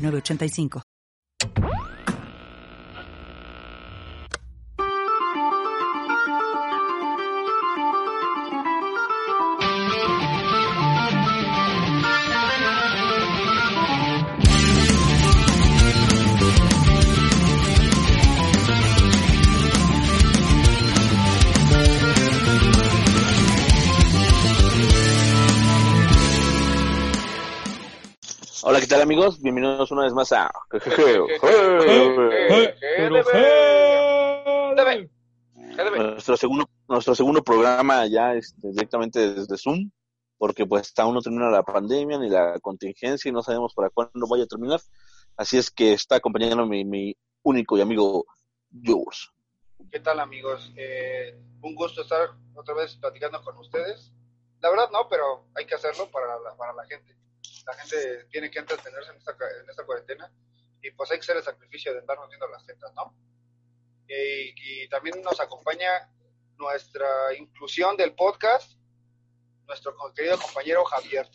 906985. Hola, ¿qué tal amigos? Bienvenidos una vez más a... Nuestro segundo, nuestro segundo programa ya este, directamente desde Zoom, porque pues aún no termina la pandemia ni la contingencia y no sabemos para cuándo vaya a terminar. Así es que está acompañando mi, mi único y amigo Jules. ¿Qué tal amigos? Eh, un gusto estar otra vez platicando con ustedes. La verdad no, pero hay que hacerlo para la, para la gente. La gente tiene que entretenerse en esta, en esta cuarentena y pues hay que hacer el sacrificio de andarnos viendo las tetas, ¿no? Y, y también nos acompaña nuestra inclusión del podcast, nuestro querido compañero Javier.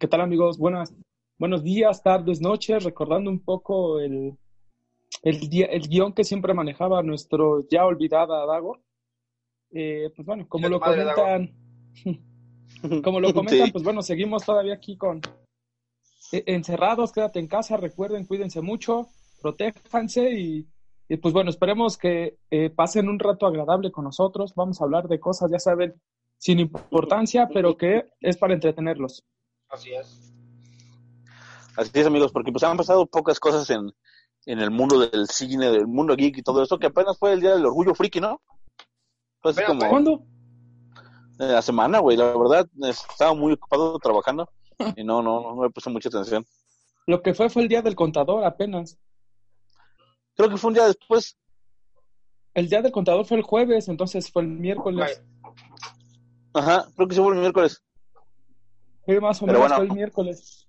¿Qué tal amigos? Buenas, buenos días, tardes, noches, recordando un poco el, el, el guion que siempre manejaba nuestro ya olvidada Dago. Eh, pues bueno, como lo comentan, como lo comentan, Sí. pues bueno, seguimos todavía aquí con eh, encerrados, quédate en casa, recuerden, cuídense mucho, protéjanse y, y, pues bueno, esperemos que eh, pasen un rato agradable con nosotros. Vamos a hablar de cosas, ya saben, sin importancia, pero que es para entretenerlos. Así es. Así es amigos, porque pues han pasado pocas cosas en, en el mundo del cine, del mundo geek y todo esto, que apenas fue el Día del Orgullo Friki, ¿no? Como ¿Cuándo? Eh, la semana, güey, la verdad, estaba muy ocupado trabajando y no, no, no me puse mucha atención. Lo que fue fue el día del contador apenas. Creo que fue un día después, El día del contador fue el jueves, entonces fue el miércoles. ajá, creo que sí fue el miércoles. Sí, más o menos bueno. fue el miércoles.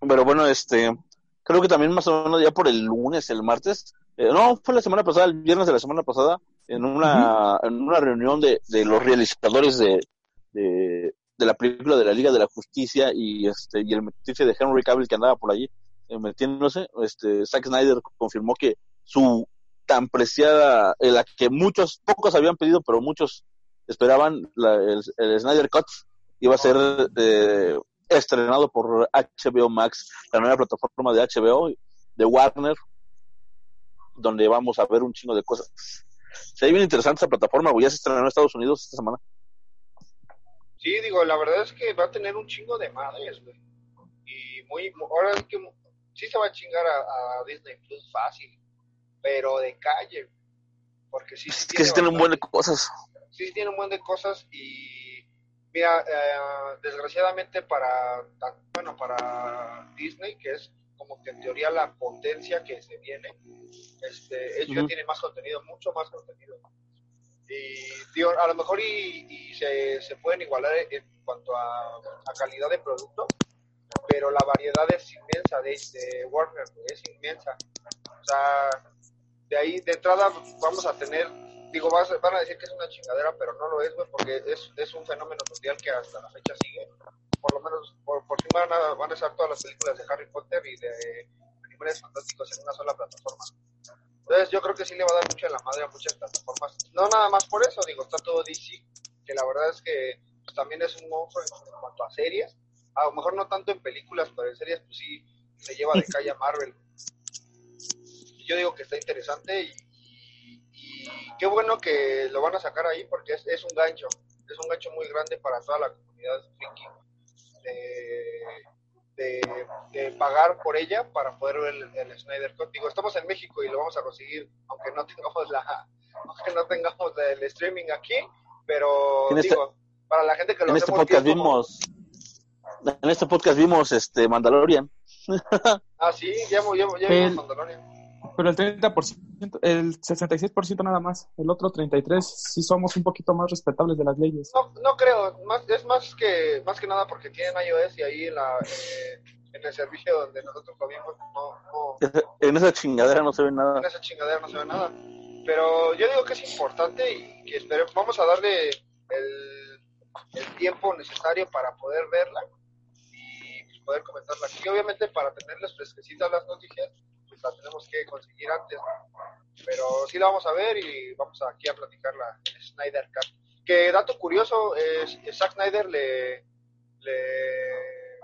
Pero bueno, este, creo que también más o menos ya por el lunes, el martes, eh, no, fue la semana pasada, el viernes de la semana pasada, en una, en una reunión de, de los realizadores de, de, de la película de la Liga de la Justicia y este y el metiche de Henry Cavill que andaba por allí eh, metiéndose, este, Zack Snyder confirmó que su tan preciada, eh, la que muchos, pocos habían pedido, pero muchos esperaban, la- el, el Snyder Cut iba a ser eh, estrenado por HBO Max, la nueva plataforma de HBO, de Warner, donde vamos a ver un chingo de cosas. Se ve bien interesante esa plataforma, güey. Ya se estrenó en Estados Unidos esta semana. Sí, digo, la verdad es que va a tener un chingo de madres, güey. Y muy, ahora es que sí se va a chingar a, a Disney Plus fácil, pero de calle. Porque sí, Es que sí tiene un buen de cosas. sí tiene un buen de cosas y mira, eh, desgraciadamente para, bueno, para Disney, que es como que en teoría la potencia que se viene, este, ellos ya Ujú. tienen más contenido, mucho más contenido. Y digo, a lo mejor y, y se, se pueden igualar en cuanto a, a calidad de producto, pero la variedad es inmensa de, de Warner, es inmensa. O sea, de ahí de entrada vamos a tener, digo, vas- van a decir que es una chingadera, pero no lo es, güey, porque es, es un fenómeno mundial que hasta la fecha sigue. Por lo menos, por, por fin van a, van a estar todas las películas de Harry Potter y de Animales Fantásticos en una sola plataforma. Entonces yo creo que sí le va a dar mucho en la madre a muchas plataformas. No nada más por eso, digo, está todo DC, que la verdad es que pues, también es un monstruo en, cuanto a series. A lo mejor no tanto en películas, pero en series pues sí se lleva de calle a Marvel. Y yo digo que está interesante y, qué bueno que lo van a sacar ahí porque es, es un gancho, es un gancho muy grande para toda la comunidad de, de, de pagar por ella para poder ver el, el Snyder Cut. Digo, estamos en México y lo vamos a conseguir, aunque no tengamos la, aunque no tengamos el streaming aquí, pero En este- digo, para la gente que lo En este podcast vimos, en este podcast vimos este Mandalorian. ah, sí, ya, ya, ya El- vimos Mandalorian. Pero el 30%, el 66% nada más. El otro 33% sí somos un poquito más respetables de las leyes. No, no creo, más, es más que más que nada porque tienen iOS y ahí en, la, eh, en el servicio donde nosotros lo vimos, no, no, En esa chingadera no se ve nada. en esa chingadera no se ve nada. Pero yo digo que es importante y que esperemos, vamos a darle el, el tiempo necesario para poder verla y poder comentarla aquí. Obviamente para tenerles fresquecitas las noticias, pues la tenemos que conseguir antes. Pero sí la vamos a ver y vamos aquí a platicar la Snyder Cut. Que dato curioso, es Zack Snyder le, le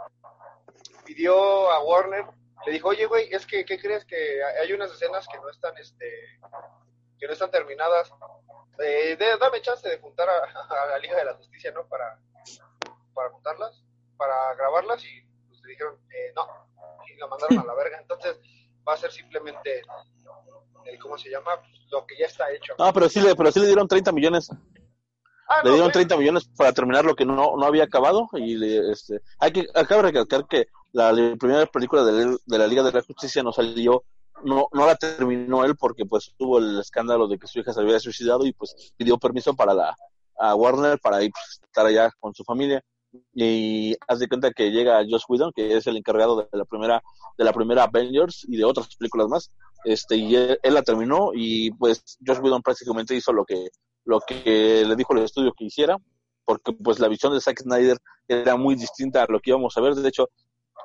pidió a Warner, le dijo, oye güey, es que, ¿qué crees? Que hay unas escenas que no están, este, que no están terminadas. Eh, de- dame chance de juntar a, la Liga de la Justicia, ¿no? Para, para juntarlas, para grabarlas y pues le dijeron, eh, no, y la mandaron a la verga. Entonces va a ser simplemente, el, ¿cómo se llama? Pues, lo que ya está hecho. No, pero sí le, pero sí le dieron 30 millones. Ah, Le no, dieron güey. 30 millones para terminar lo que no, no había acabado. Y le, este, hay que, acabo de recalcar que la, la primera película de, de la Liga de la Justicia no salió, no, no la terminó él porque pues tuvo el escándalo de que su hija se había suicidado y pues pidió permiso para la, a Warner para ir pues, estar allá con su familia. Y haz de cuenta que llega Josh Whedon, que es el encargado de la primera, de la primera Avengers y de otras películas más. Este, y él, la terminó y pues Josh Whedon prácticamente hizo lo que, lo que le dijo el estudio que hiciera, porque pues la visión de Zack Snyder era muy distinta a lo que íbamos a ver. De hecho,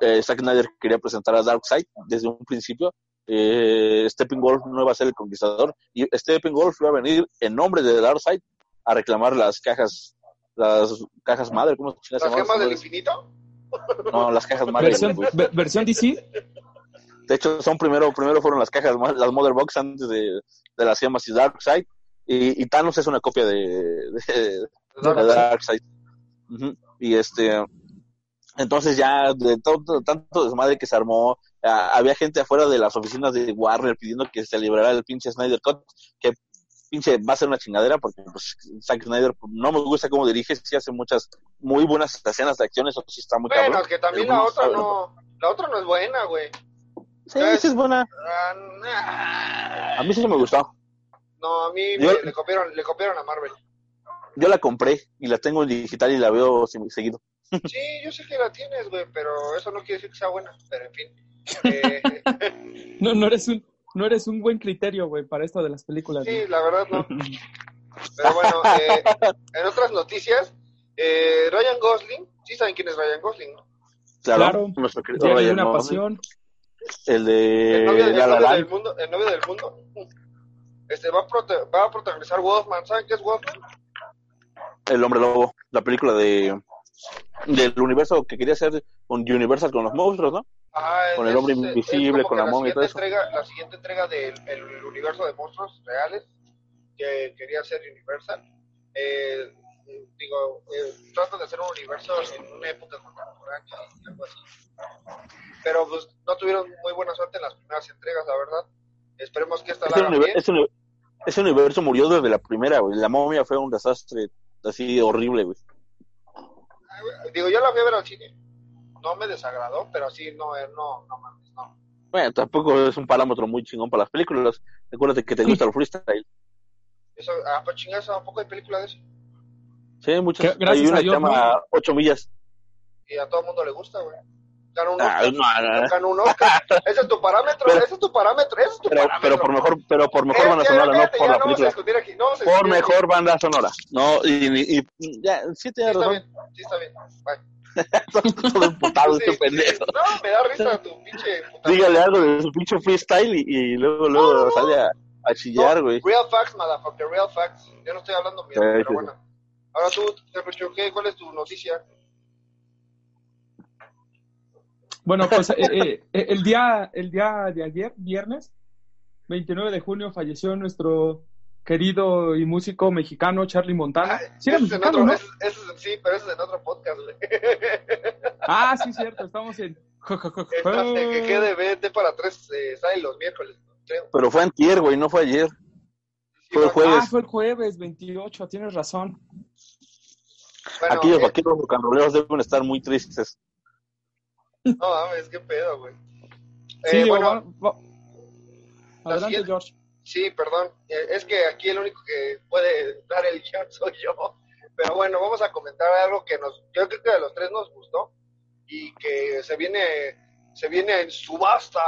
eh, Zack Snyder quería presentar a Darkseid desde un principio. Eh, Steppenwolf no iba a ser el conquistador y Steppenwolf iba a venir en nombre de Darkseid a reclamar las cajas, las cajas madre, ¿cómo se ¿Las gemas del infinito? No, las cajas madre. Versión, versión DC, De hecho, son primero, primero fueron las cajas, las Mother Box antes de, de las gemas y Darkseid. Y, y Thanos es una copia de, de, de Darkseid. Y este, entonces ya de todo, tanto desmadre que se armó, ah, había gente afuera de las oficinas de Warner pidiendo que se liberara el pinche Snyder Cut, que pinche va a ser una chingadera porque pues Zack Snyder no me gusta cómo dirige, sí hace muchas muy buenas escenas de acción, eso sí está muy Bueno, cabrón. que también la otra no, la otra no es buena, güey. Sí, sí es buena. Ah, nah. A mí sí me gustó. No, a mí Yo- me- le copiaron, le copiaron a Marvel. Yo la compré y la tengo en digital y la veo seguido. Sí, yo sé que la tienes, güey, pero eso no quiere decir que sea buena. Pero en fin. Eh, no, no eres un, no eres un buen criterio, güey, para esto de las películas. sí, güey. la verdad no. Pero bueno, eh, en otras noticias, eh, Ryan Gosling, sí saben quién es Ryan Gosling, ¿no? Claro, Claro. nuestro querido Ryan una Gosling, pasión. El de El novio, el del mundo, el novio del mundo. Este va a, prote- va a protagonizar Wolfman. ¿Saben qué es Wolfman? El Hombre Lobo, la película de del universo que quería hacer un Universal con los monstruos, ¿no? Ah, Con el hombre es- invisible, con la momia y todo siguiente Entrega, la siguiente entrega del el universo de monstruos reales que quería hacer Universal. Eh, digo, eh, tratan de hacer un universo en una época contemporánea y algo así. Pero pues no tuvieron muy buena suerte en las primeras entregas, la verdad. Esperemos que esta la univer- ese universo murió desde la primera, güey. La momia fue un desastre así horrible, güey. Digo, yo la fui a ver al cine. No me desagradó, pero sí, no, eh, no, no mames, no. Bueno, tampoco es un parámetro muy chingón para las películas. Recuérdate que te gusta el freestyle. Eso, ah, pues chingas, ¿a poco hay película de eso? Sí, hay muchas. Que- gracias hay una a que se llama ¿no? Ocho millas. Y a todo el mundo le gusta, güey. Gana un Ah, Oscar. no, no, un. Ese es tu parámetro, Pero- ese es tu parámetro, ese es tu pero, parámetro. pero por mejor, pero por mejor Eh, banda ya, sonora, no por ya la película. aquí, no Por aquí. mejor banda sonora. No, y, y, y- ya, sí Sí, tienes está razón. bien, sí, está bien. Bye. Todo emputado Sí, este pendejo. No, me da risa tu pinche puta. Dígale algo de su pinche freestyle y, y luego, luego No, sale a, a chillar, güey. Real facts, motherfucker, real facts. Yo no estoy hablando mierda, Sí, pero sí, bueno. Ahora tú, ¿qué? ¿Cuál es tu noticia? Bueno, pues eh, eh, eh, el, día, el día de ayer, viernes, 29 de junio, falleció nuestro querido y músico mexicano Charlie Montana. Ah, Sí, era es mexicano, otro, ¿no? ese es- sí, pero ese es en otro podcast, güey. Ah, sí, cierto, estamos en... Estás en que quede vete para tres, eh, sale los miércoles, creo. Pero fue antier, güey, no fue ayer. Sí, Fue el jueves. Ah, fue el jueves 28, tienes razón. bueno, Aquí los eh, vaqueros bucanroleros deben estar muy tristes. No mames, qué pedo, güey. Eh, Sí, bueno, va- va- La Adelante, siguiente- George. Sí, perdón. Eh, Es que aquí el único que puede dar el guion soy yo. Pero bueno, vamos a comentar algo que nos, yo creo que de los tres nos gustó y que se viene, se viene en subasta.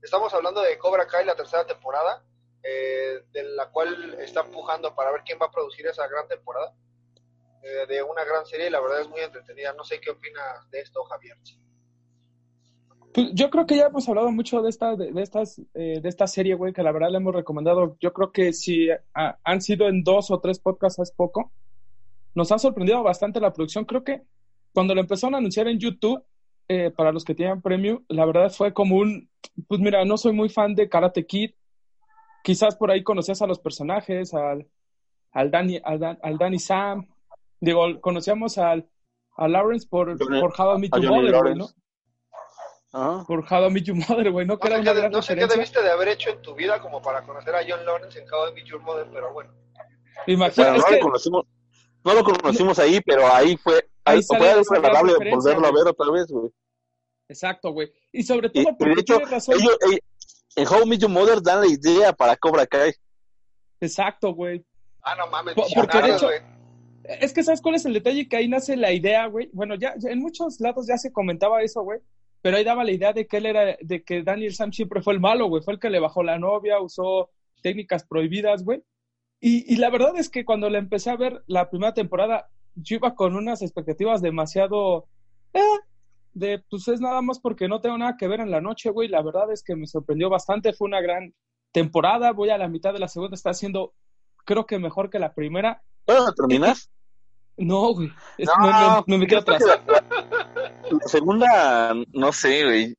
Estamos hablando de Cobra Kai, la tercera temporada, eh, de la cual está empujando para ver quién va a producir esa gran temporada. eh, de una gran serie y la verdad es muy entretenida. No sé qué opinas de esto, Javier. Pues yo creo que ya hemos hablado mucho de esta, de, de estas, eh, de esta serie, güey, que la verdad le hemos recomendado. Yo creo que si ah, han sido en dos o tres podcasts hace poco, nos ha sorprendido bastante la producción. Creo que cuando lo empezaron a anunciar en YouTube, eh, para los que tienen premium, la verdad fue como un, pues mira, no soy muy fan de Karate Kid. Quizás por ahí conocías a los personajes, al, al Danny, al, Dan- al Danny Sam. Digo, conocíamos al, a Lawrence por, Johnny- por How I Met Your Mother, ¿no? Ajá. por How I Met Your Mother, güey, ¿no? Que No era sé, una qué, gran no sé qué debiste de haber hecho en tu vida como para conocer a John Lawrence en How I Met Your Mother, pero bueno. Imagina, Bueno, no, que, lo conocimos, no lo conocimos ahí, pero ahí fue, Ahí ahí fue esa gran agradable referencia, volverlo a ver otra vez, güey. exacto, güey. Y sobre todo y porque de hecho, razón. ellos, eh, en How I Met Your Mother dan la idea para Cobra Kai. Exacto, güey. Ah, no mames, Por- porque de hecho- güey. Es que ¿sabes cuál es el detalle? Que ahí nace la idea, güey. Bueno, ya, ya en muchos lados ya se comentaba eso, güey. Pero ahí daba la idea de que él era, de que Daniel Sam siempre fue el malo, güey. Fue el que le bajó la novia, usó técnicas prohibidas, güey. Y, y la verdad es que cuando la empecé a ver la primera temporada, yo iba con unas expectativas demasiado... eh, de, pues es nada más porque no tengo nada que ver en la noche, güey. La verdad es que me sorprendió bastante. Fue una gran temporada. Voy a la mitad de la segunda. Está haciendo, creo que mejor que la primera. Bueno, ¿terminas? No, güey. No, no me quedo atrás. La segunda, no sé, güey.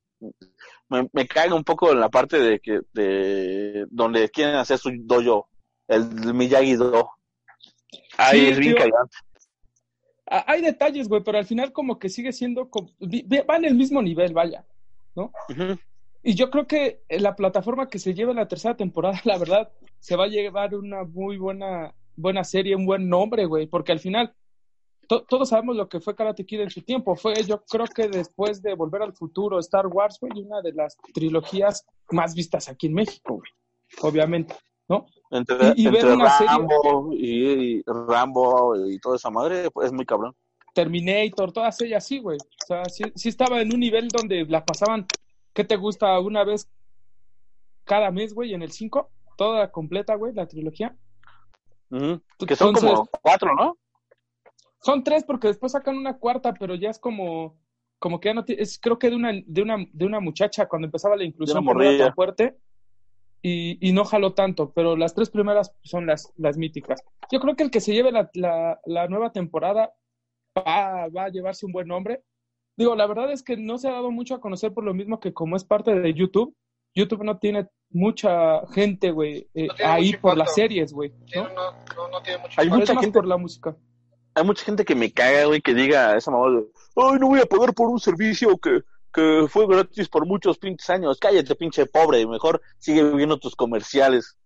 Me, me cae un poco en la parte de que de donde quieren hacer su dojo, el Miyagi-Do. Ahí Sí, es bien Hay detalles, güey, pero al final como que sigue siendo, como- va en el mismo nivel, vaya. Ujú. Y yo creo que la plataforma que se lleva en la tercera temporada, la verdad, se va a llevar una muy buena, buena serie, un buen nombre, güey, porque al final to- todos sabemos lo que fue Karate Kid en su tiempo. Fue, yo creo que después de Volver al Futuro, Star Wars, güey, una de las trilogías más vistas aquí en México, güey, obviamente, ¿no? Entre, Y- y ver entre una serie- Rambo y, y Rambo y toda esa madre, pues es muy cabrón. Terminator, todas ellas sí, güey. O sea, sí, sí estaba en un nivel donde la pasaban, ¿qué te gusta? Una vez cada mes, güey, en el 5, toda completa, güey, la trilogía. Que son Entonces, como cuatro, ¿no? Son tres porque después sacan una cuarta, pero ya es como, como que ya no tiene, es creo que de una, de una, de una muchacha cuando empezaba la inclusión no era tan morrilla. fuerte y, y no jaló tanto, pero las tres primeras son las, las míticas. Yo creo que el que se lleve la, la, la nueva temporada va, va a llevarse un buen nombre. Digo, la verdad es que no se ha dado mucho a conocer por lo mismo que como es parte de YouTube, YouTube no tiene mucha gente, güey, eh, No ahí por las series, güey. ¿no? no, no, no tiene mucho Hay impacto. mucha gente- por la música. Hay mucha gente que me caga, güey, que diga esa mamá de, ay, no voy a pagar por un servicio que, que fue gratis por muchos pinches años. Cállate, pinche pobre, mejor sigue viendo tus comerciales.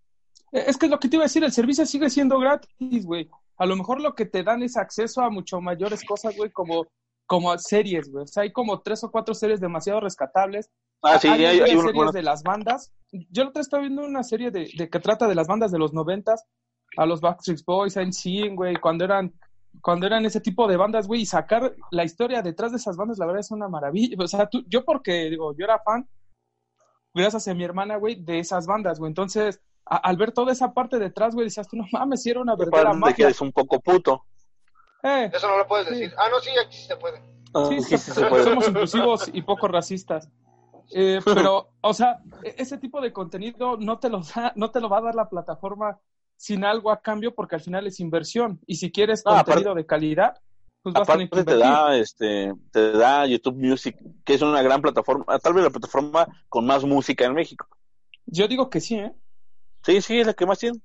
Eh, Es que es lo que te iba a decir, el servicio sigue siendo gratis, güey. A lo mejor lo que te dan es acceso a mucho mayores cosas, güey, como, como series, güey. O sea, hay como tres o cuatro series demasiado rescatables. Ah, sí, hay, hay, hay series buenos- de las bandas. Yo la otra estaba viendo una serie de, de que trata de las bandas de los noventas, a los Backstreet Boys, a NSYNC, güey, cuando eran, cuando eran ese tipo de bandas, güey, y sacar la historia detrás de esas bandas, la verdad es una maravilla. O sea, tú, yo porque, digo, yo era fan, gracias a mi hermana, güey, de esas bandas, güey. Entonces, a- al ver toda esa parte detrás, güey, decías tú, no mames, si era una verdadera de que magia. eres un poco puto. Eh, Eso no lo puedes Sí. decir. Ah, no, sí, aquí sí se puede. Ah, Sí, sí, sí se puede. somos inclusivos y poco racistas. Eh, pero, o sea, e- ese tipo de contenido no te lo da, no te lo va a dar la plataforma sin algo a cambio, porque al final es inversión. Y si quieres contenido de calidad, pues vas a tener que Aparte te da, este, te da YouTube Music, que es una gran plataforma, tal vez la plataforma con más música en México. Yo digo que sí, ¿eh? Sí, sí, es la que más tiene.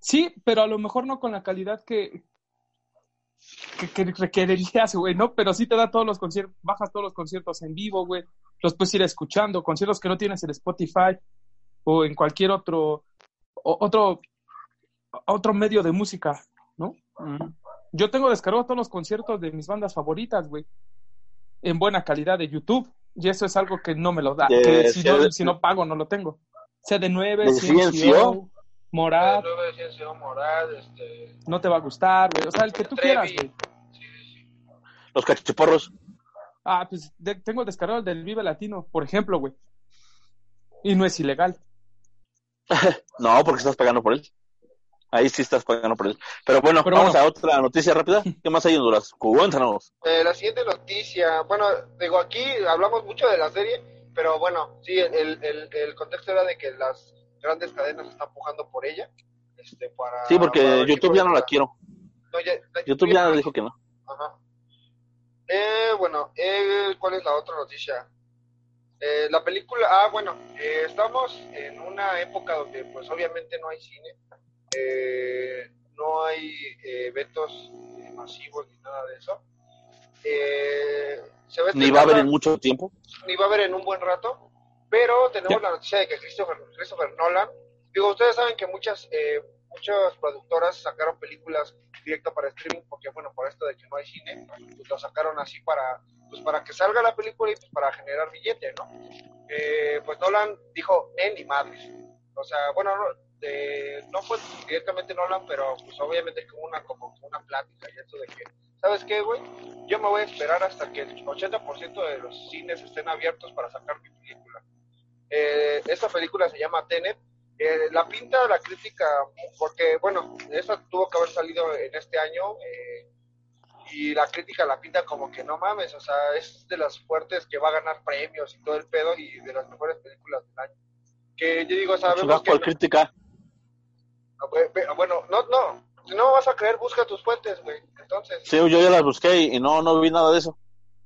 Sí, pero a lo mejor no con la calidad que, que, que requerirías, güey, ¿no? Pero sí te da todos los conciertos, bajas todos los conciertos en vivo, güey, los puedes ir escuchando, conciertos que no tienes en Spotify o en cualquier otro, otro, otro medio de música, ¿no? Yo tengo descargado todos los conciertos de mis bandas favoritas, güey, en buena calidad de YouTube. Y eso es algo que no me lo da. Que si, si no pago, no lo tengo. CD9, ¿De CNCO, CNCO? Morad, 9 de CNCO Morad, este... no te va a gustar, güey. O sea, el que tú Trevi. quieras, güey. Sí, sí, sí. Los cachiporros. Ah, pues de- tengo descargado el del Vive Latino, por ejemplo, güey. Y no es ilegal. No, porque estás pagando por él. Ahí sí estás pagando por él. Pero bueno, Pero vamos bueno. a otra noticia rápida. ¿Qué más hay, Honduras? Cuéntanos. Eh, la siguiente noticia, bueno, digo, aquí hablamos mucho de la serie, pero bueno, sí, el, el, el contexto era de que las grandes cadenas están pujando por ella. Este, para, Sí, porque para YouTube ya no la quiero. No, ya- la- YouTube ya dijo que no. Ajá. Eh, bueno, eh, ¿cuál es la otra noticia? Eh, la película, ah, bueno, eh, estamos en una época donde pues obviamente no hay cine, eh, no hay eh, eventos masivos ni nada de eso. Eh, se Ni va a haber en mucho tiempo. ni va a haber en un buen rato, pero tenemos la noticia de que Christopher, Christopher Nolan, digo, ustedes saben que muchas eh, muchas productoras sacaron películas directo para streaming, porque bueno, por esto de que no hay cine, pues lo sacaron así para pues para que salga la película y pues para generar billete, ¿no? Eh, pues Nolan dijo, eh, ni madres. O sea, bueno, no, no fue directamente Nolan, pero pues obviamente como una, como una plática y eso de que, ¿sabes qué, güey? Yo me voy a esperar hasta que el 80% de los cines estén abiertos para sacar mi película. Eh, esta película se llama Tenet. Eh, la pinta, la crítica, porque, bueno, esa tuvo que haber salido en este año eh, y la crítica la pinta como que no mames, o sea, es de las fuertes que va a ganar premios y todo el pedo y de las mejores películas del año. Que yo digo, sabemos que... por crítica. Ah, ve- Bueno, no, no. Si no vas a creer, busca tus fuentes, güey. Entonces, Sí, yo ya las busqué y no, no vi nada de eso.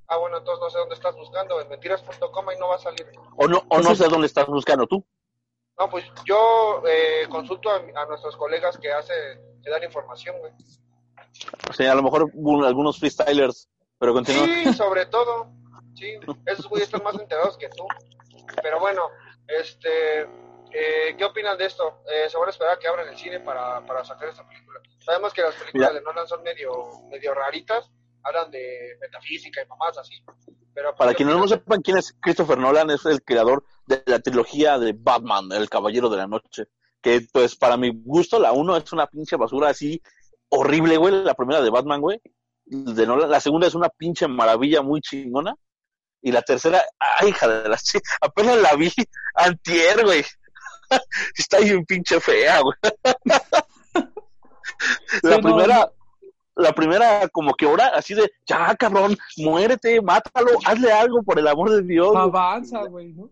ah, bueno, entonces no sé dónde estás buscando. En mentiras.com y no va a salir. O no, o no sé dónde estás buscando tú. No, pues yo eh, consulto a, a nuestros colegas que hacen, que dan información, güey. O sea, a lo mejor algunos freestylers, pero continúa. Sí, sobre todo. Sí, esos güeyes están más enterados que tú. Pero bueno, este, eh, ¿qué opinan de esto? Eh, se van a esperar a que abran el cine para, para sacar esta película. Sabemos que las películas Mira. de Nolan son medio, medio raritas, hablan de metafísica y mamás así. Pero pues, Para ¿qué quienes no opinan? sepan quién es Christopher Nolan, es el creador de la trilogía de Batman, El Caballero de la Noche. Que, pues, para mi gusto, la uno es una pinche basura así horrible, güey. La primera de Batman, güey. De Nolan. La segunda es una pinche maravilla muy chingona. Y la tercera, ay, hija de la chi- apenas la vi antier, güey. Está bien pinche fea, güey. la Sí, no, primera, la primera como que ahora así de, ya cabrón, muérete, mátalo, hazle algo por el amor de Dios. Avanza, güey, ¿no?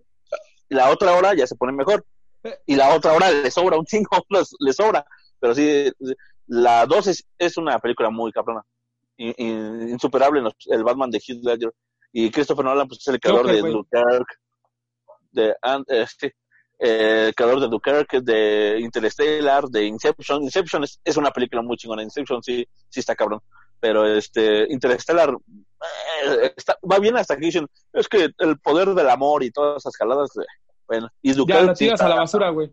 La otra hora ya se pone mejor. Eh. Y la otra hora le sobra un chingo, le sobra. Pero sí, la 2 es, es una película muy cabrona. In- in- insuperable en los- el Batman de Heath Ledger. Y Christopher Nolan pues, es el creador de. Dunkirk, de, and- este, eh, el creador de Dunkirk, de Interstellar, de Inception. Inception es, es una película muy chingona. Inception sí, sí está cabrón. Pero este Interstellar eh, está- va bien hasta que dicen, es que el poder del amor y todas esas jaladas, eh, bueno. Y Ya Dunkirk la sí tiras está- a la basura, güey.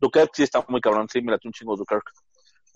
Dunkirk sí está muy cabrón, sí, me un chingo Dunkirk.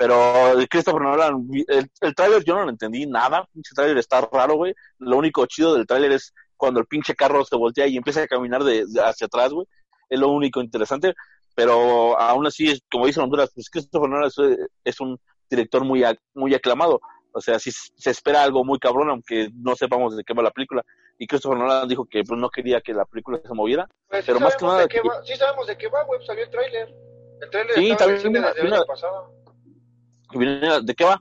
Pero Christopher Nolan, el, el tráiler yo no lo entendí nada, pinche tráiler está raro, güey. Lo único chido del tráiler es cuando el pinche carro se voltea y empieza a caminar de, de hacia atrás, güey. Es lo único interesante, pero aún así, es- como dice Honduras, pues Christopher Nolan es, es un director muy, ac- muy aclamado. O sea, sí se espera algo muy cabrón, aunque no sepamos de qué va la película. Y Christopher Nolan dijo que pues, no quería que la película se moviera. Pues sí pero más que nada que- va, sí sabemos de qué va, güey, salió el tráiler. El tráiler Sí, estaba en el también una- el año pasado. ¿De qué va?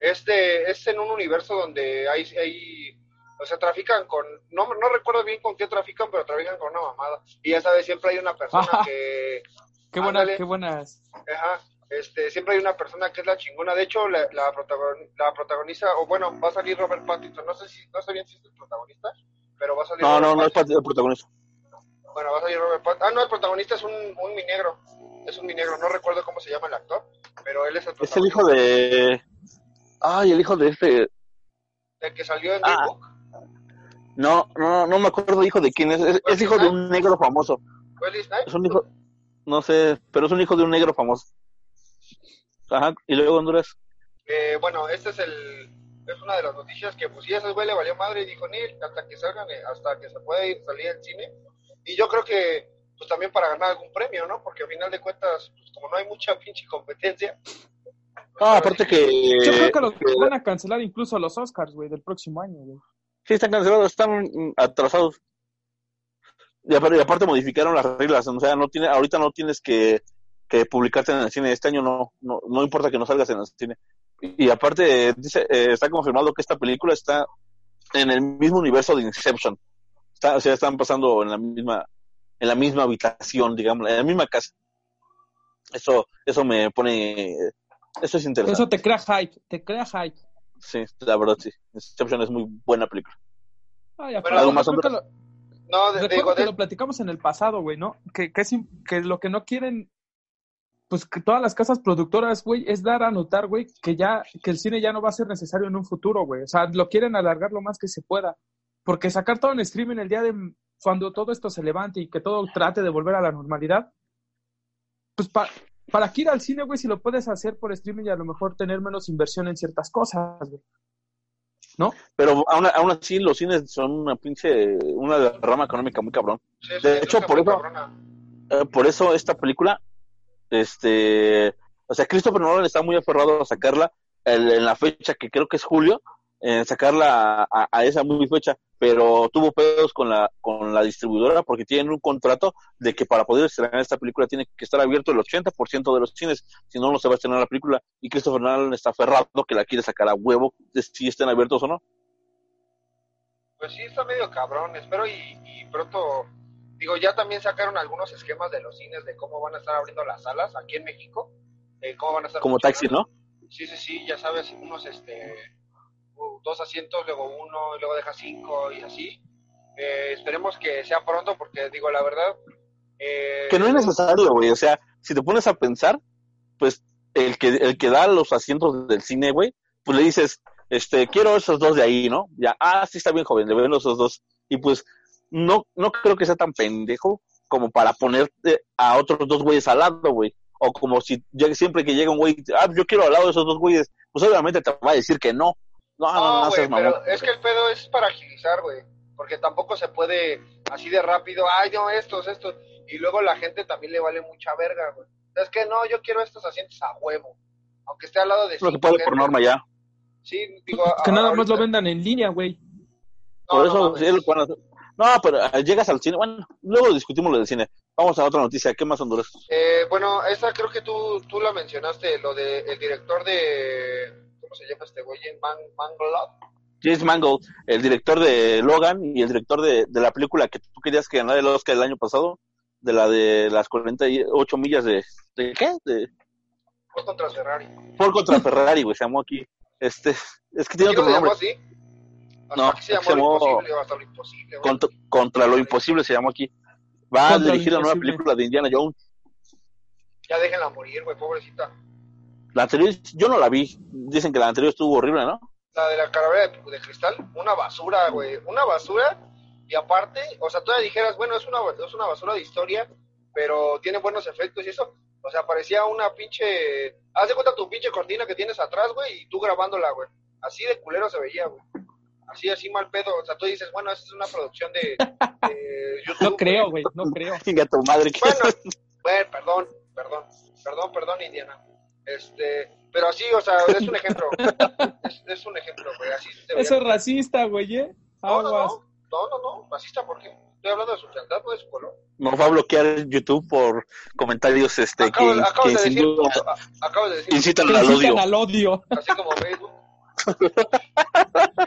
Este es en un universo donde hay, hay o sea, trafican con, no, no recuerdo bien con qué trafican, pero trafican con una mamada. Y ya sabes, siempre hay una persona Ajá. que, Qué buenas, Ándale. qué buenas. ajá, este, siempre hay una persona que es la chingona. De hecho, la, la, protagon- la protagonista, o bueno, va a salir Robert Pattinson. No sé si, no sé bien si es el protagonista, pero va a salir No, Robert no, no es el protagonista. Bueno, va a salir Robert Pattinson. Ah, no, el protagonista es un, un mi negro. Es un mi negro, no recuerdo cómo se llama el actor, pero él es el Es el hijo de. Ay, el hijo de este. El que salió en Ah. Book. No, no, no me acuerdo hijo de quién es. Es, es hijo de un negro famoso. Es un hijo. No sé, pero es un hijo de un negro famoso. Ajá, y luego Honduras. Eh, bueno, este es el, es una de las noticias que pues sí, ese güey le valió madre y dijo, ni hasta que salgan, eh, hasta que se pueda ir, salir al cine. Y yo creo que pues también para ganar algún premio, ¿no? Porque al final de cuentas, pues como no hay mucha pinche competencia. pues, No, ahora aparte que... Yo creo que los que- van a cancelar incluso los Oscars, güey, del próximo año, güey. Sí, están cancelados, están atrasados. Y aparte, y aparte modificaron las reglas, o sea, no tiene, ahorita no tienes que, que publicarte en el cine, este año no, no, no importa que no salgas en el cine. Y, y aparte, dice, eh, está confirmado que esta película está en el mismo universo de Inception. Está, o sea, están pasando en la misma, en la misma habitación, digamos, en la misma casa. Eso, eso me pone, eso es interesante. Eso te crea hype, te crea hype. Sí, la verdad sí. Inception es muy buena película. Ay, Bueno, aparte, ¿algo más, creo que lo- No, de- Recuerdo digo, que de- lo platicamos en el pasado, güey, ¿no? Que, que, es que lo que no quieren, pues que todas las casas productoras, güey, es dar a notar, güey, que ya, que el cine ya no va a ser necesario en un futuro, güey. O sea, lo quieren alargar lo más que se pueda. Porque sacar todo en streaming el día de cuando todo esto se levante y que todo trate de volver a la normalidad, pues pa- para que ir al cine, güey, si lo puedes hacer por streaming y a lo mejor tener menos inversión en ciertas cosas, güey. ¿No? Pero aún, aún así los cines son una pinche, una rama económica muy cabrón. sí, de hecho, por eso-. Eh, por eso esta película, este, o sea, Christopher Nolan está muy aferrado a sacarla el- en la fecha que creo que es julio, en sacarla a, a esa muy fecha, pero tuvo pedos con la con la distribuidora porque tienen un contrato de que para poder estrenar esta película tiene que estar abierto el 80% de los cines, si no no se va a estrenar la película y Christopher Nolan está aferrado que la quiere sacar a huevo si estén abiertos o no. Pues sí, está medio cabrón. Espero y, y pronto. Digo, ya también sacaron algunos esquemas de los cines de cómo van a estar abriendo las salas aquí en México. de cómo van a estar Como taxi. ¿no? Sí, sí, sí, ya sabes, unos, este, dos asientos, luego uno, y luego deja cinco y así. Eh, esperemos que sea pronto porque, digo, la verdad... eh, Que no es necesario, güey. O sea, si te pones a pensar, pues el que, el que da los asientos del cine, güey, pues le dices, este, quiero esos dos de ahí, ¿no? Ya, ah, sí está bien joven, le ven esos dos. Y pues, no, no creo que sea tan pendejo como para ponerte a otros dos güeyes al lado, güey. O como si siempre que llega un güey, ah, yo quiero al lado de esos dos güeyes, pues obviamente te va a decir que no. No, no, no, No, no güey, mamón. pero es que el pedo es para agilizar, güey. Porque tampoco se puede así de rápido, ay, no, estos, estos. Y luego la gente también le vale mucha verga, güey. Es que no, yo quiero estos asientos a huevo. Aunque esté al lado de No se puede por gente. norma ya. Sí, digo, Que a- nada más ahorita- lo vendan en línea, güey. No, Por no eso mames. sí es lo que hacer. No, pero eh, llegas al cine. Bueno, luego discutimos lo del cine. Vamos a otra noticia. ¿Qué más, Honduras? Eh, bueno, esta creo que tú, tú la mencionaste, lo de el director de... ¿Cómo se llama este güey? Man, Mangold. James Mangold, el director de Logan y el director de, de la película que tú querías que ganara el Oscar el año pasado, de la de las 48 millas de... ¿De qué? De contra Ferrari. Ford contra Ferrari, güey, se llamó aquí. Este, es que tiene ¿Por qué otro se llamó nombre. así? No, aquí se llamó, se llamó- lo hasta lo imposible. Contra, contra lo imposible se llamó aquí. Va a dirigir la nueva película de Indiana Jones. Ya déjenla morir, güey, pobrecita. La anterior, yo no la vi. Dicen que la anterior estuvo horrible, ¿no? La de la calavera de, de cristal, una basura, güey. Una basura. Y aparte, o sea, todavía dijeras, bueno, es una, es una basura de historia, pero tiene buenos efectos y eso. O sea, parecía una pinche. Haz de cuenta tu pinche cortina que tienes atrás, güey, y tú grabándola, güey. Así de culero se veía, güey. Así, así mal pedo. O sea, tú dices, bueno, esa es una producción de, de YouTube. No creo, güey, no creo. Chinga tu madre. que- Bueno, bueno, perdón, perdón, perdón, perdón, Indiana. Este, pero así, o sea, es un ejemplo. Es, es un ejemplo, güey. Así. Eso es racista, güey, ¿eh? No, no, Aguas. no, no, no, no, racista, ¿por qué? Estoy hablando de su fealdad, no de su color. Nos va a bloquear YouTube por comentarios este Acabo, que, acabas que de decir, insinúan- a- acabas de decir, incitan al incitan odio. al odio. así como Facebook.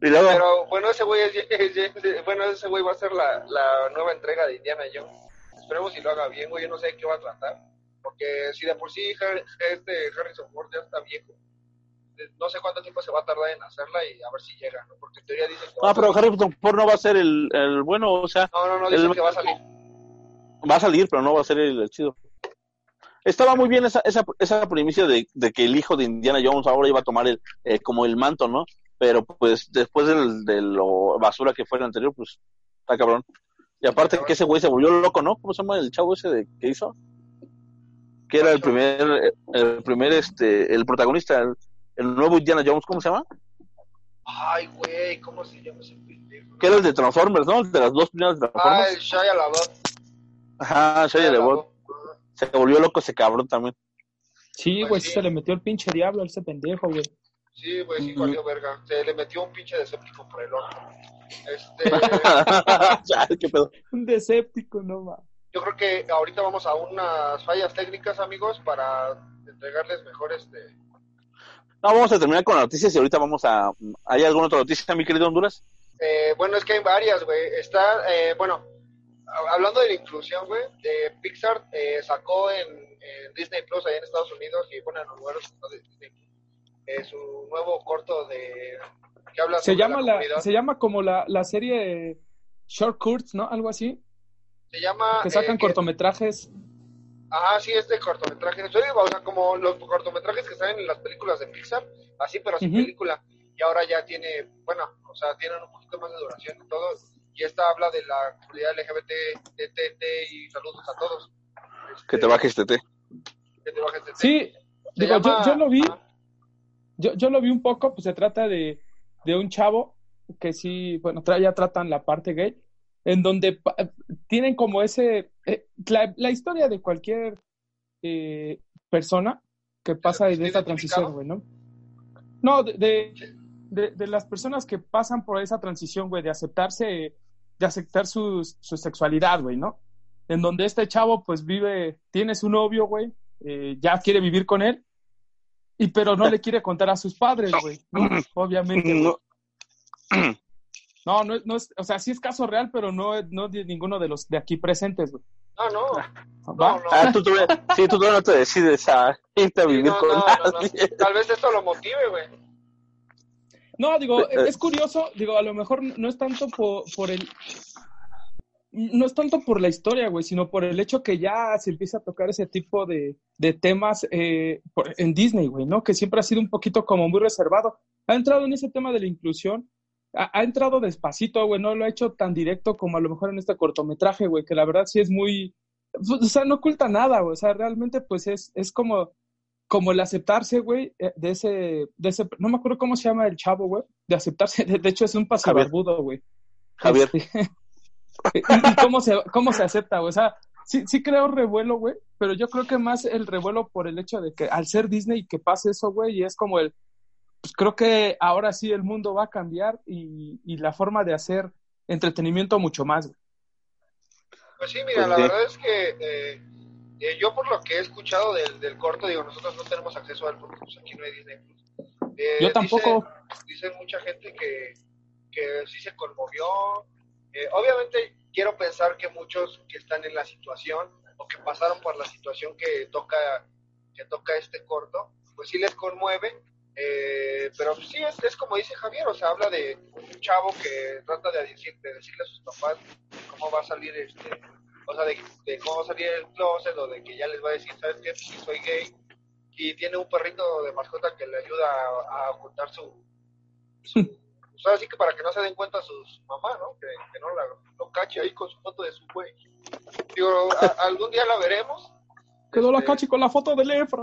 Pero bueno, ese güey es, es- es- bueno, ese güey va a ser la, la nueva entrega de Indiana Jones. Esperemos si lo haga bien, güey. Yo no sé de qué va a tratar. Porque si de por sí este Harrison Ford ya está viejo, eh, no sé cuánto tiempo se va a tardar en hacerla y a ver si llega, ¿no? Porque en teoría dicen que ah, pero. Harry Ford no va a ser el, el bueno, o sea, No, no, no, dicen el- que va a salir. va a salir, pero no va a ser el, el chido. Estaba muy bien esa, esa, esa primicia de, de que el hijo de Indiana Jones ahora iba a tomar el, eh, como el manto, ¿no? Pero pues después del, de lo basura que fue el anterior, pues está cabrón. Y aparte que ese güey se volvió loco, ¿no? ¿Cómo se llama el chavo ese de que hizo? Que era el primer, el primer, este, el protagonista, el, el nuevo Indiana Jones, ¿cómo se llama? Ay, güey, ¿cómo se llama ese pendejo? Que era el de Transformers, ¿no? El de las dos primeras Ah, Transformers. el Shia LaBeouf. Ajá, Shia Shia LaBeouf. Se volvió loco ese cabrón también. Sí, Pues güey, sí. sí se le metió el pinche diablo a ese pendejo, güey. Sí, güey, sí, valió verga. Se le metió un pinche deséptico por el orto. Este, Ay, qué pedo. Un deséptico, no va. Yo creo que ahorita vamos a unas fallas técnicas, amigos, para entregarles mejor este. No, vamos a terminar con las noticias y ahorita vamos a... ¿Hay alguna otra noticia, mi querido Honduras? Eh, bueno, es que hay varias, güey. Está, eh, bueno, hablando de la inclusión, güey, eh, Pixar eh, sacó en, en Disney Plus, allá en Estados Unidos, y bueno, en los lugares de Disney, eh, su nuevo corto de. que habla Se sobre llama, la, se llama como la, la serie Short Curts, ¿no? Algo así. Se llama. Que sacan eh, cortometrajes. Ajá, sí, es de cortometraje. Estoy, o sea, como los cortometrajes que salen en las películas de Pixar, así, pero sin Ujú. película. Y ahora ya tiene, bueno, o sea, tienen un poquito más de duración y todo. Y esta habla de la comunidad LGBT, TTT y saludos a todos. Este, Que te bajes, Tete. Que te bajes TT. Sí, Se digo, yo, llama- yo lo vi, yo, yo lo vi un poco, pues se trata de, de un chavo que sí, bueno, tra- ya tratan la parte gay, en donde tienen como ese, eh, la, la historia de cualquier eh, persona que pasa de ¿Está esta identificado? transición, güey, ¿no? No, de, de, de- de las personas que pasan por esa transición, güey, de aceptarse, de aceptar su, su sexualidad, güey, ¿no? En donde este chavo, pues vive, tiene su novio, güey, eh, ya quiere vivir con él, y pero no le quiere contar a sus padres, güey, ¿no? Obviamente. No, No, no, es- no es, o sea, sí es caso real, pero no, es- no de ninguno de los de aquí presentes, güey. No, no. ¿Va? No, no. Ah, tú, todavía- sí, tú no te decides a irte a Sí, vivir no, con no, no, no. nadie. Tal vez esto lo motive, güey. No, digo, Eh, es curioso, digo, a lo mejor no es tanto por, por el... No es tanto por la historia, güey, sino por el hecho que ya se empieza a tocar ese tipo de, de temas eh, por- en Disney, güey, ¿no? Que siempre ha sido un poquito como muy reservado. Ha entrado en ese tema de la inclusión, ha, ha entrado despacito, güey, no lo ha hecho tan directo como a lo mejor en este cortometraje, güey, que la verdad sí es muy... O sea, no oculta nada, güey, o sea, realmente pues es, es como como el aceptarse, güey, eh, de ese, de ese, no me acuerdo cómo se llama el chavo, güey, de aceptarse, de, de hecho es un pasibarbudo, güey. Javier. Este, y, y cómo se, cómo se acepta, güey, o sea, sí, sí creo revuelo, güey, pero yo creo que más el revuelo por el hecho de que al ser Disney que pase eso, güey, y es como el, pues creo que ahora sí el mundo va a cambiar y, y la forma de hacer entretenimiento mucho más. Pues sí, mira, Pues la verdad es que eh, eh, yo por lo que he escuchado del, del corto, digo, nosotros no tenemos acceso a él porque pues, aquí no hay Disney Plus. Eh, Yo tampoco. Dicen, dicen mucha gente que, que sí se conmovió. Eh, obviamente quiero pensar que muchos que están en la situación o que pasaron por la situación que toca, que toca este corto, pues sí les conmueve. Eh, pero sí, es, es como dice Javier, o sea, habla de un chavo que trata de, decir, de decirle a sus papás cómo va a salir este, o sea, de, de cómo va a salir el closet o de que ya les va a decir, ¿sabes qué? Sí, soy gay. Y tiene un perrito de mascota que le ayuda a, a ocultar su, su o sea, así que para que no se den cuenta sus mamás, ¿no? Que, que no la, lo cache ahí con su foto de su güey. Digo, a- algún día la veremos, Quedó la Este- cachi con la foto de Lepra.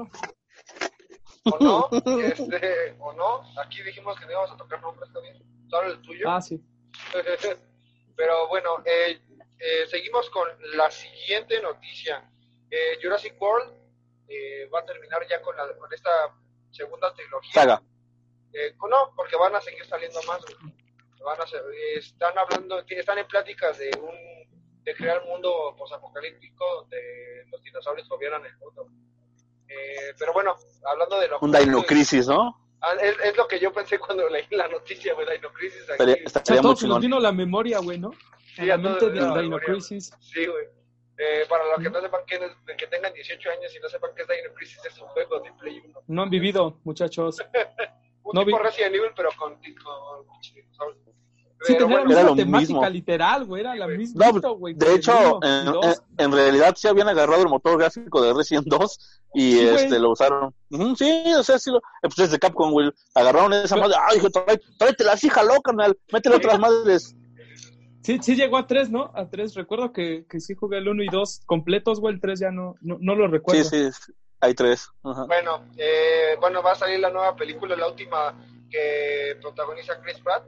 O no, este, o no. Aquí dijimos que no íbamos a tocar nombres también. Solo el tuyo. Ah, sí. Pero bueno, eh, eh, seguimos con la siguiente noticia. Eh, Jurassic World eh, va a terminar ya con, la, con esta segunda trilogía. Saga. Eh, no, porque van a seguir saliendo más. Van a ser- eh, están hablando, están en pláticas de un de crear un mundo posapocalíptico donde los dinosaurios gobiernan el mundo. Eh, pero bueno, hablando de lo Un Dino Crisis, ¿no? Ah, es, es lo que yo pensé cuando leí la noticia, güey, Dino Crisis. Aquí. Estaría, O sea, estaría a muy chingón. vino la memoria, güey, ¿no? Sí, la mente de la Dino memoria. Crisis. Sí, güey. Eh, para los que no sepan quién es, que tengan 18 años y no sepan qué es Dino Crisis, es un juego de Play 1. No han vivido, muchachos. Un No tipo vi- Resident Evil, pero con, con dinosaurios. Sí, Pero tenía la bueno, era misma lo temática mismo. literal, güey, era la misma. No, güey, de hecho, en, en- en realidad sí habían agarrado el motor gráfico de Resident 2 y Sí, güey. este lo usaron. Ujú, sí, o sea, sí lo, eh, pues es de Capcom, güey. Agarraron esa Pero- madre, ay, tráete la hija loca, carnal, métele otras madres. Sí, sí llegó a tres, ¿no? A tres. Recuerdo que, que sí jugué el uno y dos completos, güey. El tres ya no, no, no lo recuerdo. Sí, sí. Hay tres. Ajá. Bueno, eh, bueno, va a salir la nueva película, la última que protagoniza Chris Pratt.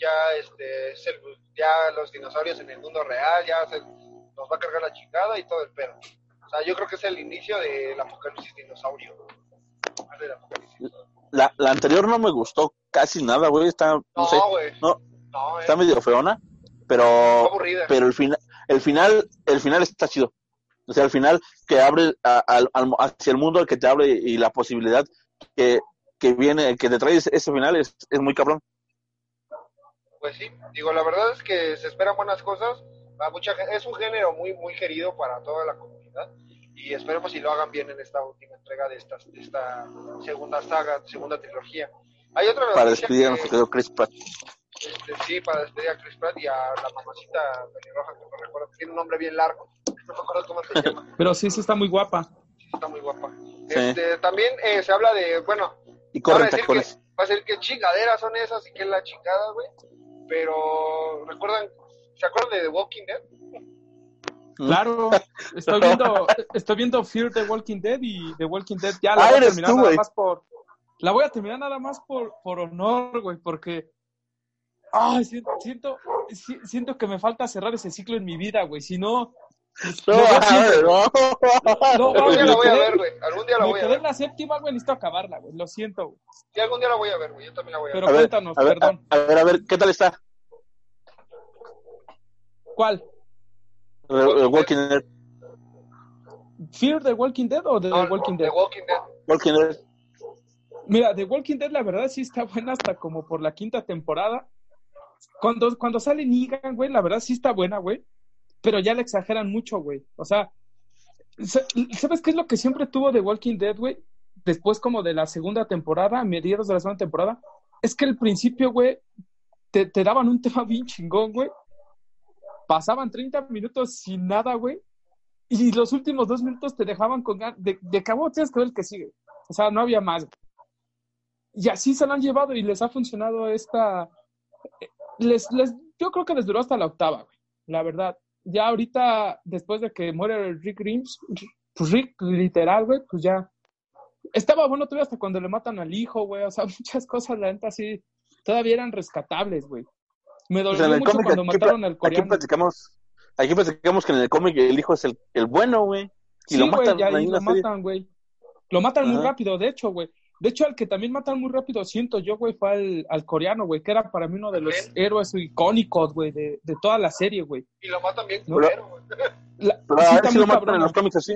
Ya, este, es el- ya los dinosaurios en el mundo real, ya se, nos va a cargar la chingada y todo el pedo. O sea, yo creo que es el inicio del apocalipsis dinosaurio. Del apocalipsis. La, la anterior no me gustó casi nada, güey. Está, no, No, sé, no, eh, está medio feona, pero, aburrida. pero el final, el final, el final está chido. O sea, el final que abre a- al- al- hacia el mundo, el que te abre y la posibilidad que, que viene, que te trae ese, ese final es, es muy cabrón. Pues sí, digo, la verdad es que se esperan buenas cosas. A mucha es un género muy muy querido para toda la comunidad y esperemos si lo hagan bien en esta última entrega de esta, de esta segunda saga, segunda trilogía. Hay otra Para despedir a que- nuestro querido Chris Pratt. este, sí, para despedir a Chris Pratt y a la mamacita pelirroja que no recuerdo, tiene un nombre bien largo, no me acuerdo cómo se llama, Pero sí, sí está muy guapa. está muy guapa. Sí. Este, también eh, se habla de, bueno, Y Van corren a decir que, tacones. va a ser que chingaderas son esas y que es la chingada, güey. Pero, ¿recuerdan? ¿Se acuerdan de The Walking Dead? Claro, estoy viendo, estoy viendo Fear the Walking Dead y The Walking Dead ya la Ah, voy a terminar tú, nada más por. La voy a terminar nada más por, por honor, güey, porque. Ay, siento, siento, si- siento que me falta cerrar ese ciclo en mi vida, güey. Si no. No, siempre. no. No, Algún día la voy a ver, güey. Algún día la voy a en ver. la séptima, güey, necesito acabarla, güey. Lo siento, güey. Sí, algún día la voy a ver, güey. Yo también la voy a Pero ver. A ver, cuéntanos, a ver, perdón. a, a ver, a ver, ¿qué tal está? ¿Cuál? El, el Walking Dead. ¿Fear the Walking Dead o The No, Walking The Dead? Walking Dead. Walking Dead. Mira, The Walking Dead, la verdad, sí está buena hasta como por la quinta temporada. Cuando, cuando sale Negan, güey, la verdad sí está buena, güey. Pero ya le exageran mucho, güey. O sea, sa- ¿sabes qué es lo que siempre tuvo The Walking Dead, güey? Después como de la segunda temporada, a mediados de la segunda temporada, es que al principio, güey, te, daban un tema bien chingón, güey. Pasaban 30 minutos sin nada, güey. Y los últimos dos minutos te dejaban con ganas de, de cabo, tienes que ver el que sigue. O sea, no había más. Y así se lo han llevado y les ha funcionado esta. Les, les, yo creo que les duró hasta la octava, güey. La verdad. Ya ahorita, después de que muere Rick Grimes, pues Rick, literal, güey, pues ya. Estaba bueno todavía hasta cuando le matan al hijo, güey. O sea, muchas cosas, la neta, sí. Todavía eran rescatables, güey. Me dolió mucho cómic cuando aquí, mataron al aquí coreano. platicamos, aquí platicamos que en el cómic el hijo es el, el bueno, güey. Y Sí, lo güey, matan ya ahí en lo serie. matan, güey. Lo matan muy rápido, de hecho, güey. De hecho, al que también matan muy rápido, siento yo, güey, fue al, al coreano, güey, que era para mí uno de los héroes icónicos, güey, de, de toda la serie, güey. Y lo matan bien No. culero, güey. La- Pero sí a ver está si muy lo matan cabrón, en los cómics así.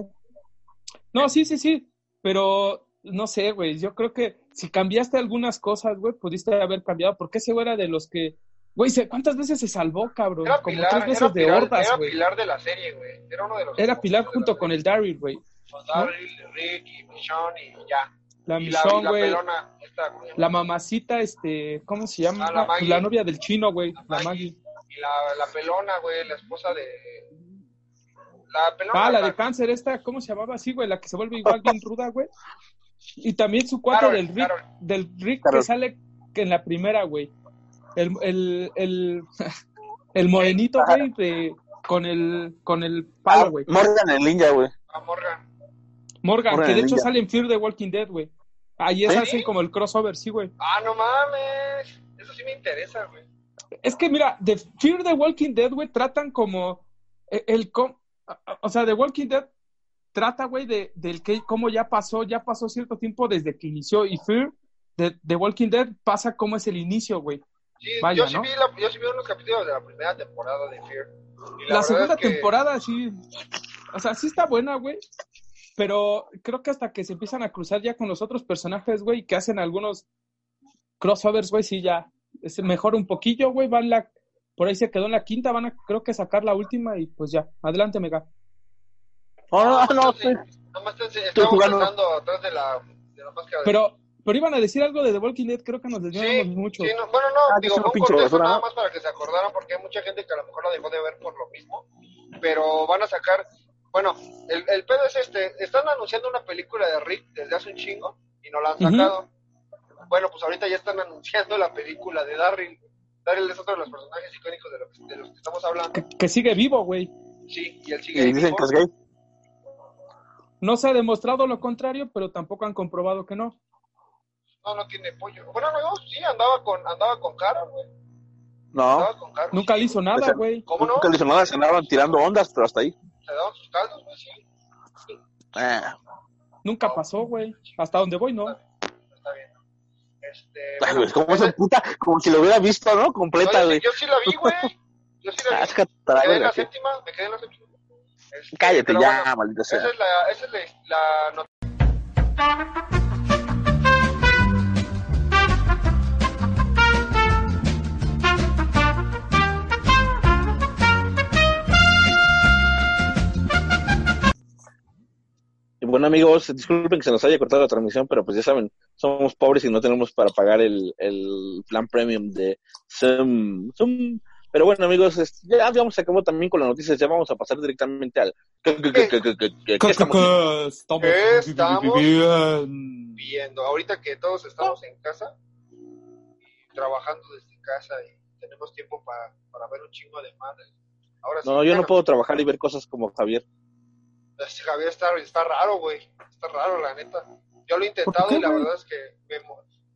No, sí, sí, sí. Pero no sé, güey. Yo creo que si cambiaste algunas cosas, güey, pudiste haber cambiado. Porque ese güey era de los que. Güey, ¿cuántas veces se salvó, cabrón? Era Como pilar, tres veces era de pilar, hordas, era güey. pilar de la serie, güey. Era uno de los. Era Pilar junto con el Daryl, güey. Con Daryl, Rick y Michonne y ya. La la, la güey. pelona, esta, ¿cómo se llama? La mamacita, este, ¿cómo se llama? Ah, la Maggie. la novia del chino, güey. La Maggie. Y la, la pelona, güey, la esposa de. La pelona. Ah, la de cáncer, esta, ¿cómo se llamaba así, güey? La que se vuelve igual bien ruda, güey. Y también su cuate Carol, del Rick, Carol. del Rick Carol. que sale que en la primera, güey. El, el, el, el morenito, güey, de- con el, con el palo, Ah, güey. Morgan el ninja, güey. A Morgan. Morgan, Morgan que de hecho sale en Fear the Walking Dead, güey. Ahí es ¿Sí? hacen como el crossover, sí, güey. Ah, no mames. Eso sí me interesa, güey. Es que mira, de Fear the Walking Dead, güey, tratan como el, el com- o sea, The Walking Dead trata, güey, de del que cómo ya pasó, ya pasó cierto tiempo desde que inició y Fear de The Walking Dead pasa como es el inicio, güey. Sí, Vaya, yo, sí ¿no? vi la- yo sí vi unos capítulos de la primera temporada de Fear. Y La, segunda es que- temporada sí, o sea, sí está buena, güey. Pero creo que hasta que se empiezan a cruzar ya con los otros personajes, güey, que hacen algunos crossovers, güey, sí ya se mejora un poquillo, güey, van la por ahí se quedó en la quinta, van a creo que sacar la última y pues ya, adelante, Mega. Oh, no, no, sí. Estamos atrás de la, de la máscara. Pero pero iban a decir algo de The Walking Dead, creo que nos desviamos Sí, mucho. sí, no, bueno, no, Ah, digo, es fue un basura, nada más para que se acordaran, porque hay mucha gente que a lo mejor la dejó de ver por lo mismo, pero van a sacar, bueno, el, el pedo es este, están anunciando una película de Rick desde hace un chingo y no la han sacado. Bueno, pues ahorita ya están anunciando la película de Daryl. Daryl es otro de los personajes icónicos de, lo que- de los que estamos hablando. Que, que sigue vivo, güey. Sí, y él sigue Y dicen vivo. que es gay. No se ha demostrado lo contrario, pero tampoco han comprobado que no. No, no tiene pollo. Bueno, no, sí, andaba con, andaba con cara, güey. No, Andaba con cara. Nunca sí, le hizo nada, güey. ¿Cómo no? nunca le hizo nada, se andaban tirando ondas, pero hasta ahí. Se daban sus caldos, güey, sí. Ah, Nunca pasó, güey. Hasta donde voy, no. Está bien. Este, ay, bueno, ¿Cómo se puta? Como si lo hubiera visto, ¿no? no, Completa, yo, güey. sí- yo sí la vi, güey. Yo sí la vi. Me quedé en la séptima, me quedé en la séptima. Este, Cállate ya, bueno, maldita esa sea. es la, esa es la, la not- bueno, amigos, disculpen que se nos haya cortado la transmisión, pero pues ya saben, somos pobres y no tenemos para pagar el, el plan premium de Zoom. Zoom. Pero bueno, amigos, es- ya vamos, se acabó también con las noticias, ya vamos a pasar directamente al... ¿Qué, qué, qué, qué, qué, qué, qué, qué estamos haciendo? Estamos, ¿Qué estamos? bien. viendo. Ahorita que todos estamos en casa y trabajando desde casa y tenemos tiempo para, para ver un chingo de madres. Ahora sí, No, yo no puedo trabajar y ver cosas como Javier. Este Javier está, está raro, güey. Está raro, la neta. Yo lo he intentado qué, y la güey? verdad es que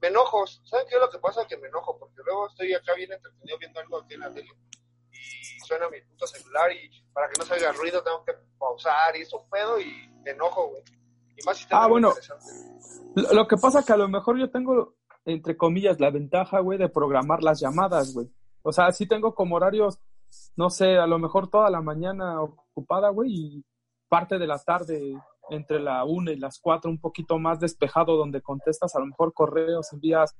me, enojo. ¿Saben qué es lo que pasa? Que me enojo porque luego estoy acá bien entretenido viendo algo aquí en la tele y suena mi puto celular y para que no salga ruido tengo que pausar y eso pedo y me enojo, güey. Y más si Ah, bueno. lo que pasa que a lo mejor yo tengo, entre comillas, la ventaja, güey, de programar las llamadas, güey. O sea, sí tengo como horarios, no sé, a lo mejor toda la mañana ocupada, güey, y parte de la tarde entre la una y las cuatro un poquito más despejado donde contestas a lo mejor correos, envías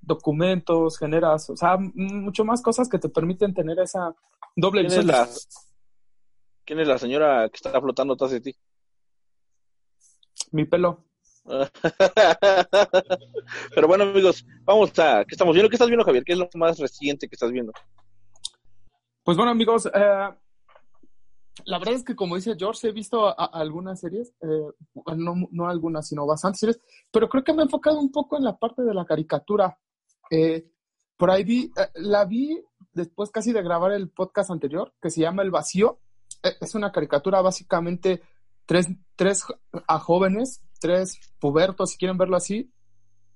documentos, generas, o sea, mucho más cosas que te permiten tener esa doble ¿Quién es visión. la, quién es la señora que está flotando atrás de ti? Mi pelo. Pero bueno, amigos, vamos a... ¿Qué estamos viendo? ¿Qué estás viendo, Javier? ¿Qué es lo más reciente que estás viendo? Pues bueno, amigos, eh, la verdad es que como dice George, he visto a- a algunas series, eh, no, no algunas, sino bastantes series, pero creo que me he enfocado un poco en la parte de la caricatura. Eh, por ahí vi, eh, la vi después casi de grabar el podcast anterior, que se llama El Vacío. Eh, es una caricatura básicamente tres, tres a jóvenes, tres pubertos, si quieren verlo así,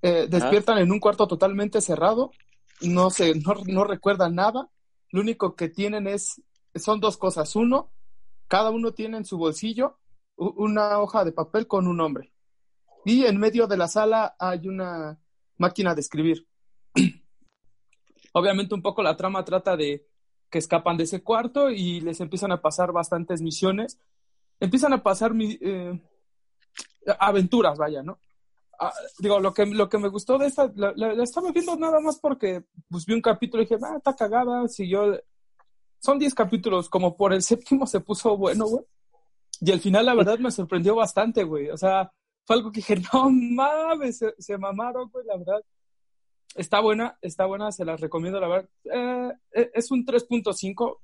eh, despiertan en un cuarto totalmente cerrado, no, se, no, no recuerdan nada, lo único que tienen es, son dos cosas. Uno, cada uno tiene en su bolsillo una hoja de papel con un nombre. Y en medio de la sala hay una máquina de escribir. Obviamente un poco la trama trata de que escapan de ese cuarto y les empiezan a pasar bastantes misiones. Empiezan a pasar eh, aventuras, vaya, ¿no? Ah, digo, lo que, lo que me gustó de esta, la estaba viendo nada más porque pues, vi un capítulo y dije, ah, está cagada, siguió. Son 10 capítulos, como por el séptimo se puso bueno, güey. Y al final, la verdad, me sorprendió bastante, güey. O sea, fue algo que dije, no mames, se, mamaron, güey, la verdad. Está buena, está buena, se las recomiendo, la verdad. Eh, eh, es un 3.5.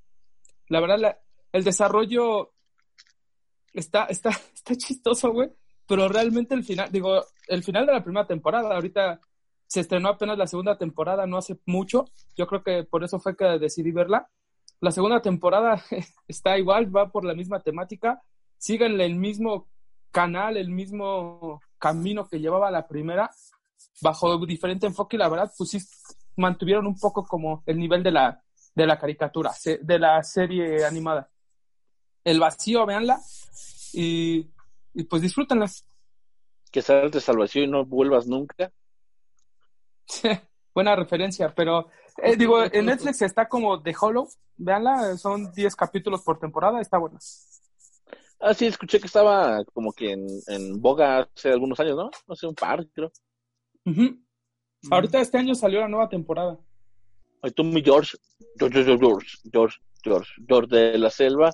La verdad, la- el desarrollo está, está, está chistoso, güey. Pero realmente el final, digo, el final de la primera temporada, ahorita se estrenó apenas la segunda temporada, no hace mucho. Yo creo que por eso fue que decidí verla. La segunda temporada está igual, va por la misma temática. Siguen el mismo canal, el mismo camino que llevaba la primera, bajo diferente enfoque y la verdad, pues sí mantuvieron un poco como el nivel de la, de la caricatura, de la serie animada. El vacío, véanla y, y pues disfrútenla. Que saltes al vacío y no vuelvas nunca. Buena referencia, pero eh, digo, en Netflix está como The Hollow, véanla, son 10 capítulos por temporada, está buena. Ah, sí, escuché que estaba como que en, en boga hace algunos años, ¿no? No sé, un par, creo. Ujú. Ahorita este año salió la nueva temporada. Ay, tú, mi George, George, George, George, George, George, George de la Selva.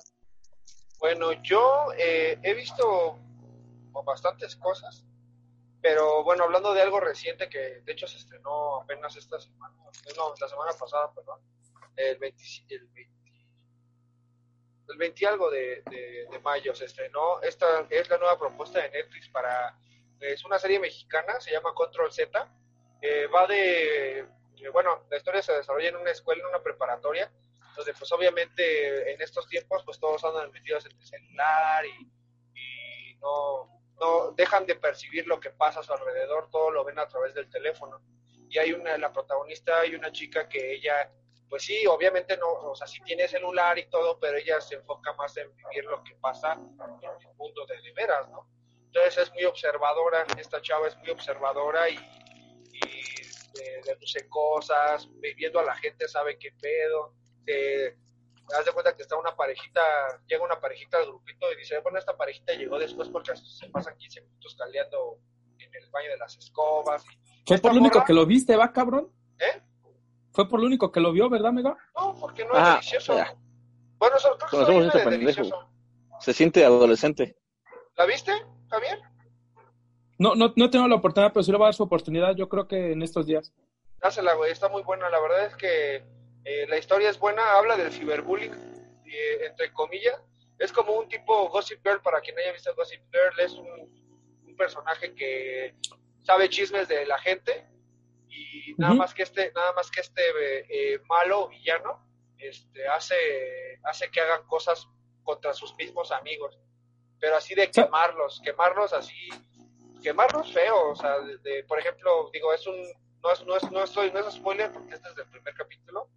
Bueno, yo eh, he visto bastantes cosas, pero bueno, hablando de algo reciente que de hecho se estrenó apenas esta semana, no, la semana pasada, perdón, el 20, el 20, el 20 y algo de, de, mayo se estrenó, esta es la nueva propuesta de Netflix para, es una serie mexicana, se llama Control Z, va de, eh, bueno, la historia se desarrolla en una escuela, en una preparatoria, donde pues obviamente en estos tiempos pues todos andan metidos en el celular y, y no, no dejan de percibir lo que pasa a su alrededor, todo lo ven a través del teléfono. Y hay una, la protagonista, hay una chica que ella, pues sí, obviamente no, o sea, sí tiene celular y todo, pero ella se enfoca más en vivir lo que pasa en el mundo de de veras, ¿no? Entonces es muy observadora, esta chava es muy observadora y, y eh, deduce cosas, viendo a la gente sabe qué pedo, te das de cuenta que está una parejita, llega una parejita al grupito y dice, bueno, esta parejita llegó después porque se pasan 15 minutos caleando en el baño de las escobas. Y Fue por lo único que lo viste, ¿va, cabrón? ¿Eh? Fue por lo único que lo vio, ¿verdad, Mega? No, porque no Ah, es delicioso. ya. Bueno, eso, creo que Conocemos soy este de delicioso. Se siente adolescente. ¿La viste, Javier? No, no, no tengo la oportunidad, pero sí le voy a dar su oportunidad, yo creo que en estos días. Dásela, güey, está muy buena. La verdad es que eh, la historia es buena, habla del ciberbullying, eh, entre comillas. Es como un tipo Gossip Girl, para quien haya visto Gossip Girl, es un, un personaje que sabe chismes de la gente y nada más que este, nada más que este eh, malo villano, este, hace, hace que hagan cosas contra sus mismos amigos, pero así de quemarlos, quemarlos así, quemarlos feo, o sea, de, de- por ejemplo, digo, es un, no es, no es, no estoy, no es spoiler porque este es del primer capítulo,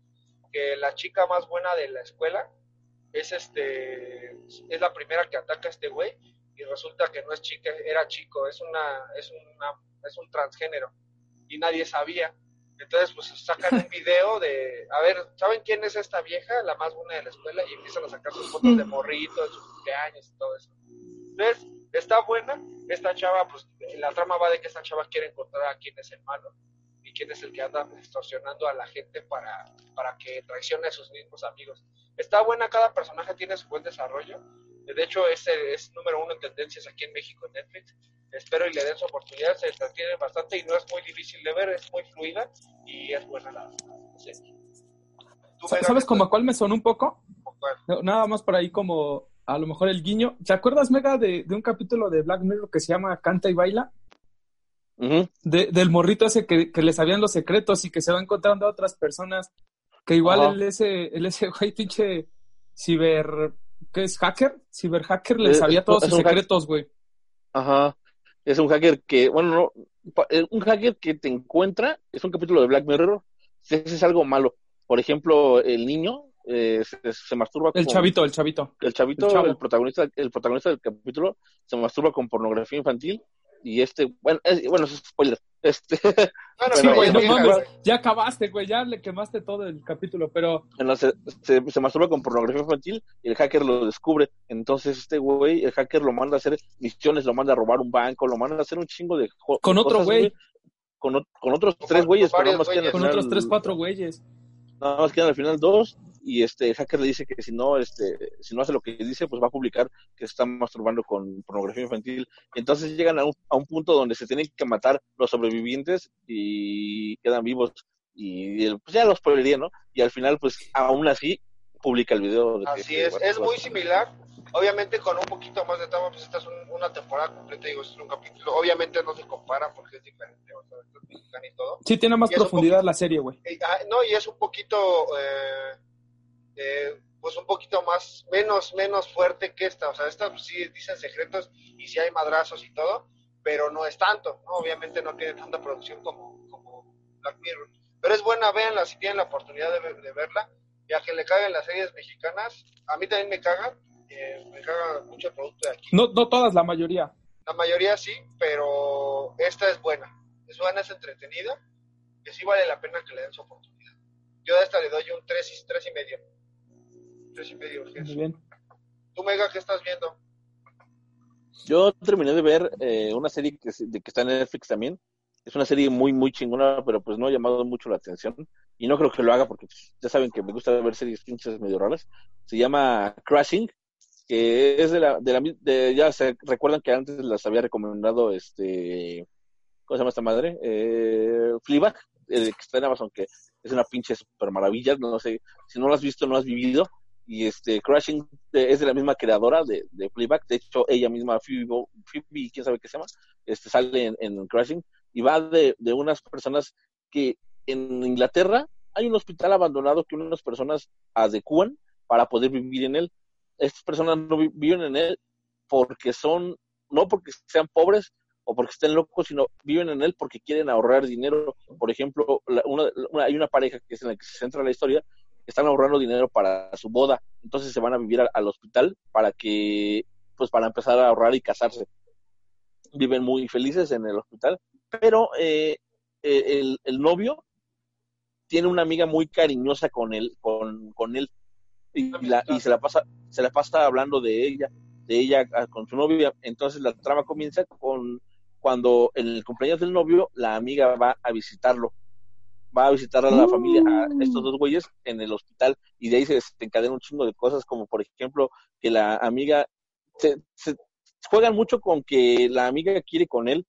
que la chica más buena de la escuela es este, es la primera que ataca a este güey y resulta que no es chica, era chico, es una, es una, es un transgénero y nadie sabía. Entonces, pues sacan un video de, a ver, ¿saben quién es esta vieja, la más buena de la escuela? Y empiezan a sacar sus fotos de morrito, de sus cumpleaños y todo eso. Entonces, está buena, esta chava, pues la trama va de que esta chava quiere encontrar a quién es el malo y quién es el que anda extorsionando a la gente para, para que traicione a sus mismos amigos. Está buena, cada personaje tiene su buen desarrollo. De hecho, es, es número uno en tendencias aquí en México en Netflix. Espero y le den su oportunidad, se entretiene bastante y no es muy difícil de ver, es muy fluida y es buena la serie. ¿Tú, Sa- Mega, ¿Sabes como a cuál me sonó un poco? Nada más por ahí como a lo mejor el guiño. ¿Te acuerdas, Mega, de, de un capítulo de Black Mirror que se llama Canta y Baila? De- del morrito ese que, que le sabían los secretos y que se va encontrando a otras personas. Que igual el ese, el ese güey pinche ciber... ¿Qué es? ¿Hacker? Ciberhacker le Es- sabía es- todos es sus secretos, güey. Ajá. Es un hacker que, bueno, no, eh, un hacker que te encuentra, es un capítulo de Black Mirror, si haces algo malo. Por ejemplo, el niño eh, se, se masturba El con- chavito, el chavito. el chavito, el, protagonista, el protagonista del capítulo, se masturba con pornografía infantil y este, bueno, es, bueno, es spoiler. Este, Bueno, Sí, pero güey, no mames. Ya acabaste, güey. Ya le quemaste todo el capítulo, pero... bueno, se, se, se masturba con pornografía infantil y el hacker lo descubre. Entonces este güey, el hacker lo manda a hacer misiones, lo manda a robar un banco, lo manda a hacer un chingo de Con otro güey. Con, con otros Con- tres con güeyes, pero más güeyes. Con final- otros tres, cuatro güeyes. nada más quedan al final dos y este el hacker le dice que si no este si no hace lo que dice pues va a publicar que se está masturbando con pornografía infantil entonces llegan a un, a un punto donde se tienen que matar los sobrevivientes y quedan vivos y el- pues ya los spoilería no y al final pues aún así publica el video de Así es, es va- muy similar. Obviamente con un poquito más de trama, pues esta es un- una temporada completa, digo, es un capítulo. Obviamente no se compara porque es diferente, o sea, es mexicano y todo. Sí, tiene más Y profundidad poquito- la serie, güey. Eh, ah, no, y es un poquito, eh, eh, pues un poquito más, menos, menos fuerte que esta. O sea, esta pues, sí dicen secretos y sí hay madrazos y todo, pero no es tanto, ¿no? Obviamente no tiene tanta producción como, como Black Mirror. Pero es buena, véanla si tienen la oportunidad de, de verla. Y a que le caguen las series mexicanas, a mí también me cagan, eh, me caga mucho el producto de aquí. No, no todas, la mayoría. La mayoría sí, pero esta es buena. Es buena, es entretenida, que sí vale la pena que le den su oportunidad. Yo a esta le doy un 3 y, tres y medio. 3 y medio. Muy bien. ¿Tú, Mega, qué estás viendo? yo terminé de ver eh, una serie que, se- de, que está en Netflix también es una serie muy muy chingona pero pues no ha llamado mucho la atención y no creo que lo haga porque pues, ya saben que me gusta ver series pinches medio raras se llama Crashing que es de la, de la mi- de- ya se recuerdan que antes las había recomendado este ¿cómo se llama esta madre? Eh, Fleabag, el que está en Amazon que es una pinche super maravilla, no sé, si no lo has visto no has vivido y este Crashing de- es de la misma creadora de, de Fleabag, de hecho ella misma Phoebe, Phoebe, quién sabe qué se llama, este sale en, en Crashing y va de, de unas personas que en Inglaterra hay un hospital abandonado que unas personas adecúan para poder vivir en él. Estas personas no vi- viven en él porque son no porque sean pobres o porque estén locos, sino viven en él porque quieren ahorrar dinero. Por ejemplo, una, hay una pareja que es en la que se centra la historia, están ahorrando dinero para su boda, entonces se van a vivir al hospital para que, pues para empezar a ahorrar y casarse. Viven muy felices en el hospital, pero eh, el, el novio tiene una amiga muy cariñosa con él, con, con él, y, la, y se la pasa, se la pasa hablando de ella, de ella ah, con su novia. Entonces la trama comienza con cuando en el cumpleaños del novio la amiga va a visitarlo. Va a visitar a la familia, a mm. estos dos güeyes en el hospital y de ahí se encadenan un chingo de cosas como por ejemplo que la amiga se, se juegan mucho con que la amiga quiere con él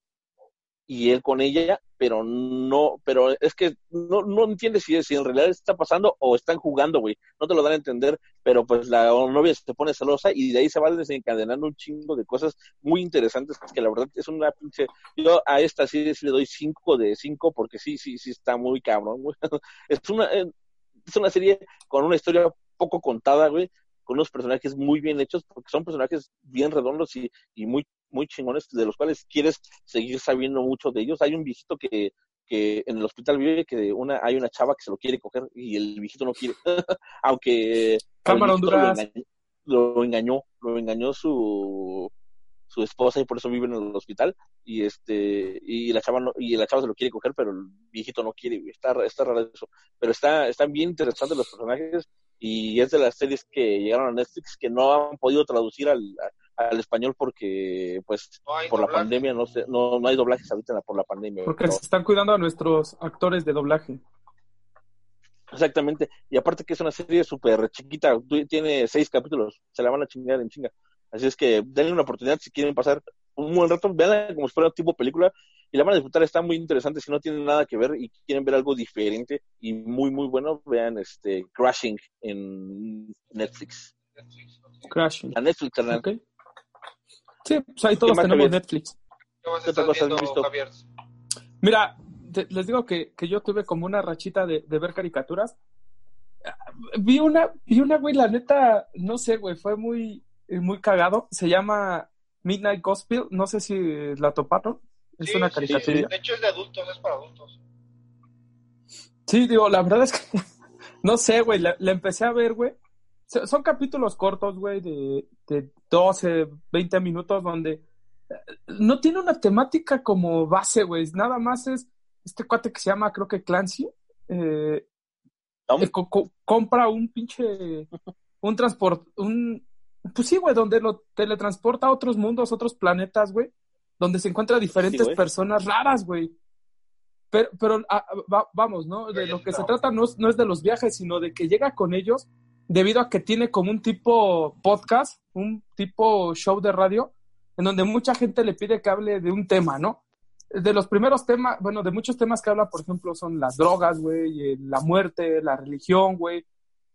y él con ella, pero no, pero es que no, no entiendes si, si en realidad está pasando o están jugando, güey. No te lo dan a entender, pero pues la novia se pone celosa y de ahí se va desencadenando un chingo de cosas muy interesantes que la verdad es una pinche. Yo a esta sí, le doy cinco de cinco porque sí, sí, sí está muy cabrón, güey. Es una, eh, es una serie con una historia poco contada, güey, con unos personajes muy bien hechos, porque son personajes bien redondos y, y muy muy chingones de los cuales quieres seguir sabiendo mucho de ellos. Hay un viejito que, que en el hospital vive que una hay una chava que se lo quiere coger y el viejito no quiere. Aunque Cámara Honduras. Lo engañó, lo engañó, su su esposa y por eso vive en el hospital y este y la chava no, y la chava se lo quiere coger pero el viejito no quiere está está raro eso pero está están bien interesantes los personajes y es de las series que llegaron a Netflix que no han podido traducir al, al español porque pues por la pandemia no, sé, no, no hay doblajes ahorita por la pandemia. Porque se están cuidando a nuestros actores de doblaje. Exactamente, y aparte que es una serie súper chiquita, tiene seis capítulos, se la van a chingar en chinga. Así es que denle una oportunidad si quieren pasar un buen rato, veanla como si fuera tipo película y la van a disfrutar, está muy interesante. Si no tienen nada que ver y quieren ver algo diferente y muy, muy bueno, vean este Crashing en Netflix. Crashing. A Netflix, canal. Sí, pues ahí todos tenemos Netflix. ¿Qué otra cosa has visto? Mira, les digo que, que, yo tuve como una rachita de, de, ver caricaturas. Vi una, vi una, güey, la neta, no sé, güey, fue muy, muy cagado. Se llama Midnight Gospel, no sé si la toparon. Es una caricatura. Sí, de hecho es de adultos, es para adultos. Sí, digo, la verdad es que, no sé, güey, la, la empecé a ver, güey son capítulos cortos, güey, de, de 12, 20 minutos donde eh, no tiene una temática como base, güey. Nada más es este cuate que se llama, creo que Clancy. Eh, eh compra un pinche. Un transporte. Un, pues sí, güey, donde lo teletransporta a otros mundos, otros planetas, güey. Donde se encuentra diferentes personas raras, güey. Pero, pero ah, vamos, ¿no? De lo que se trata no no es de los viajes, sino de que llega con ellos debido a que tiene como un tipo podcast, un tipo show de radio, en donde mucha gente le pide que hable de un tema, ¿no? De los primeros temas, bueno, de muchos temas que habla, por ejemplo, son las drogas, güey, la muerte, la religión, güey.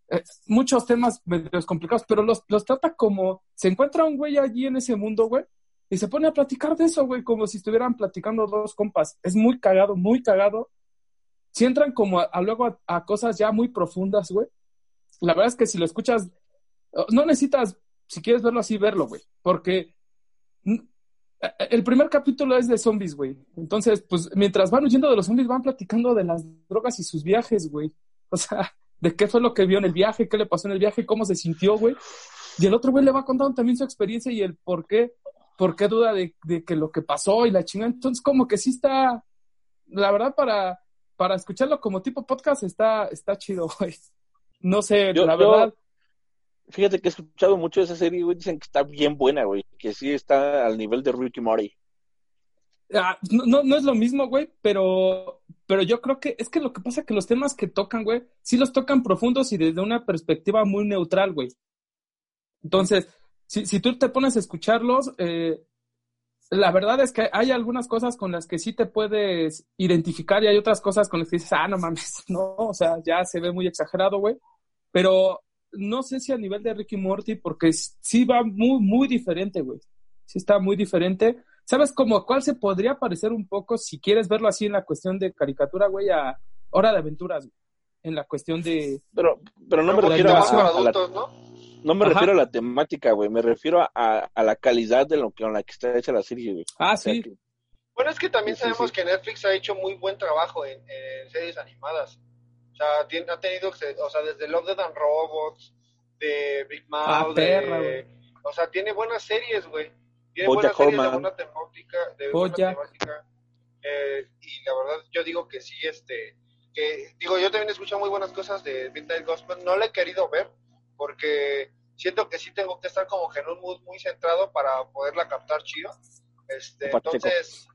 Eh, muchos temas medio complicados, pero los, los trata como, se encuentra un güey allí en ese mundo, güey, y se pone a platicar de eso, güey, como si estuvieran platicando dos compas. Es muy cagado, muy cagado. Si entran como a, luego a, cosas ya muy profundas, güey, la verdad es que si lo escuchas, no necesitas, si quieres verlo así, verlo, güey, porque el primer capítulo es de zombies, güey. Entonces, pues mientras van huyendo de los zombies, van platicando de las drogas y sus viajes, güey. O sea, de qué fue lo que vio en el viaje, qué le pasó en el viaje, cómo se sintió, güey. Y el otro güey le va contando también su experiencia y el por qué, por qué duda de, de que lo que pasó y la chingada. Entonces, como que sí está, la verdad, para, para escucharlo como tipo podcast está, está chido, güey. No sé, la verdad. Fíjate que he escuchado mucho de esa serie, güey. Dicen que está bien buena, güey. Que sí está al nivel de Ricky Morty. Ah, no, no es lo mismo, güey, pero, pero yo creo que es que lo que pasa es que los temas que tocan, güey, sí los tocan profundos y desde una perspectiva muy neutral, güey. Entonces, si, si tú te pones a escucharlos, eh, la verdad es que hay algunas cosas con las que sí te puedes identificar y hay otras cosas con las que dices, ah, no mames, no, o sea, ya se ve muy exagerado, güey. Pero no sé si a nivel de Ricky Morty, porque sí va muy, muy diferente, güey. Sí está muy diferente. ¿Sabes cómo cuál se podría parecer un poco, si quieres verlo así en la cuestión de caricatura, güey, a Hora de Aventuras, En la cuestión de... Pero, pero no me refiero a, adultos, ¿no? No me Ajá. refiero a la temática, güey, me refiero a, a la calidad de lo que con la que está hecha la serie, güey. Ah, O sea sí. que- Bueno, es que también Sí, sí, sabemos sí. que Netflix ha hecho muy buen trabajo en, en series animadas. O sea, tiene- ha tenido, o sea, desde Love, Death and Robots, de Big Mouth, Ah, perra, de- o sea, tiene buenas series, güey. Tiene buenas series de buena temática, de buena temática. Eh, y la verdad, yo digo que sí, este, que, digo, yo también escucho muy buenas cosas de Midnight Gospel. No la he querido ver, porque siento que sí tengo que estar como que en un mood muy centrado para poderla captar chido. Este, entonces,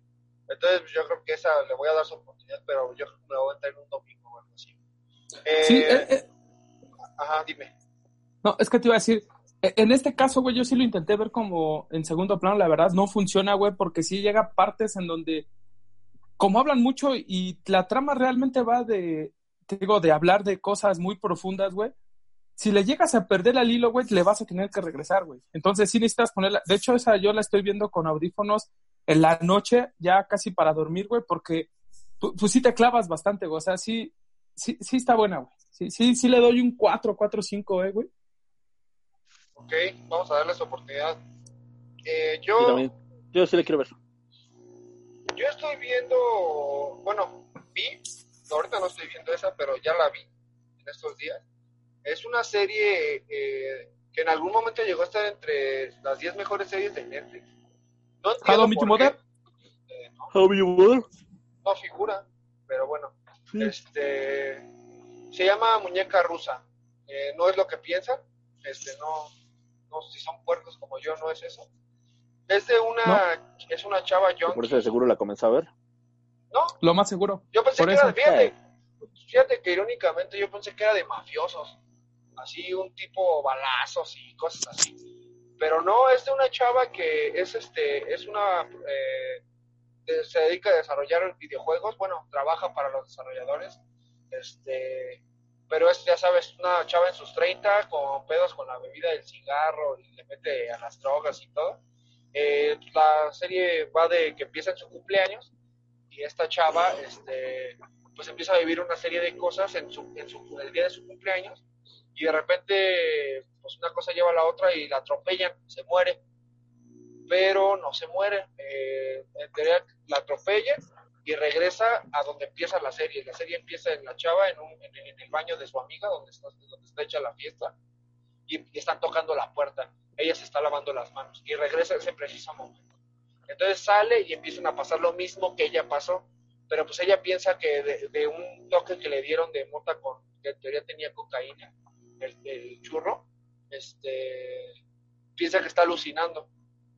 entonces yo creo que esa le voy a dar su oportunidad, pero yo creo que me la voy a entrar en un domingo. Eh, Sí, eh, eh, Ajá, dime. no, es que te iba a decir, eh, en este caso, güey, yo sí lo intenté ver como en segundo plano, la verdad no funciona, güey, porque sí llega partes en donde, como hablan mucho y la trama realmente va de, te digo, de hablar de cosas muy profundas, güey. Si le llegas a perder al hilo, güey, le vas a tener que regresar, güey. Entonces sí necesitas ponerla. De hecho, esa yo la estoy viendo con audífonos en la noche, ya casi para dormir, güey, porque pu- pues sí te clavas bastante, güey. O sea, sí, sí, sí está buena, güey. Sí, sí, sí le doy un 4, 4, 5, eh, güey. Ok, vamos a darle su oportunidad. Eh, Yo yo, sí le quiero ver. yo estoy viendo, bueno, vi, ahorita no estoy viendo esa, pero ya la vi en estos días. Es una serie eh, que en algún momento llegó a estar entre las 10 mejores series de Netflix. No How entiendo Your por qué. Mother. Eh, no, How you were? no figura, pero bueno. Sí. Este se llama Muñeca Rusa. Eh, no es lo que piensan. Este no, no si son puercos como yo no es eso. Es de una es una chava Que Por eso de seguro la comenzó a ver. No, Lo más seguro. yo pensé Por que era, eso. fíjate, fíjate que irónicamente yo pensé que era de mafiosos. Así un tipo balazos y cosas así. Pero no, es de una chava que es este es una eh, se dedica a desarrollar videojuegos, bueno, trabaja para los desarrolladores, este, pero es, ya sabes, una chava en sus 30 con pedos con la bebida del cigarro y le mete a las drogas y todo. Eh, la serie va de que empieza en su cumpleaños y esta chava, este, pues empieza a vivir una serie de cosas en su, en su, el día de su cumpleaños y de repente, pues una cosa lleva a la otra y la atropellan, se muere pero no se muere. Eh, en la atropella y regresa a donde empieza la serie. La serie empieza en la chava, en, en, en el baño de su amiga, donde está, hecha la fiesta, y, están tocando la puerta. Ella se está lavando las manos y regresa a ese preciso momento. Entonces sale y empiezan a pasar lo mismo que ella pasó, pero pues ella piensa que de, de un toque que le dieron de mota con, que en teoría tenía cocaína, el, el churro, este, piensa que está alucinando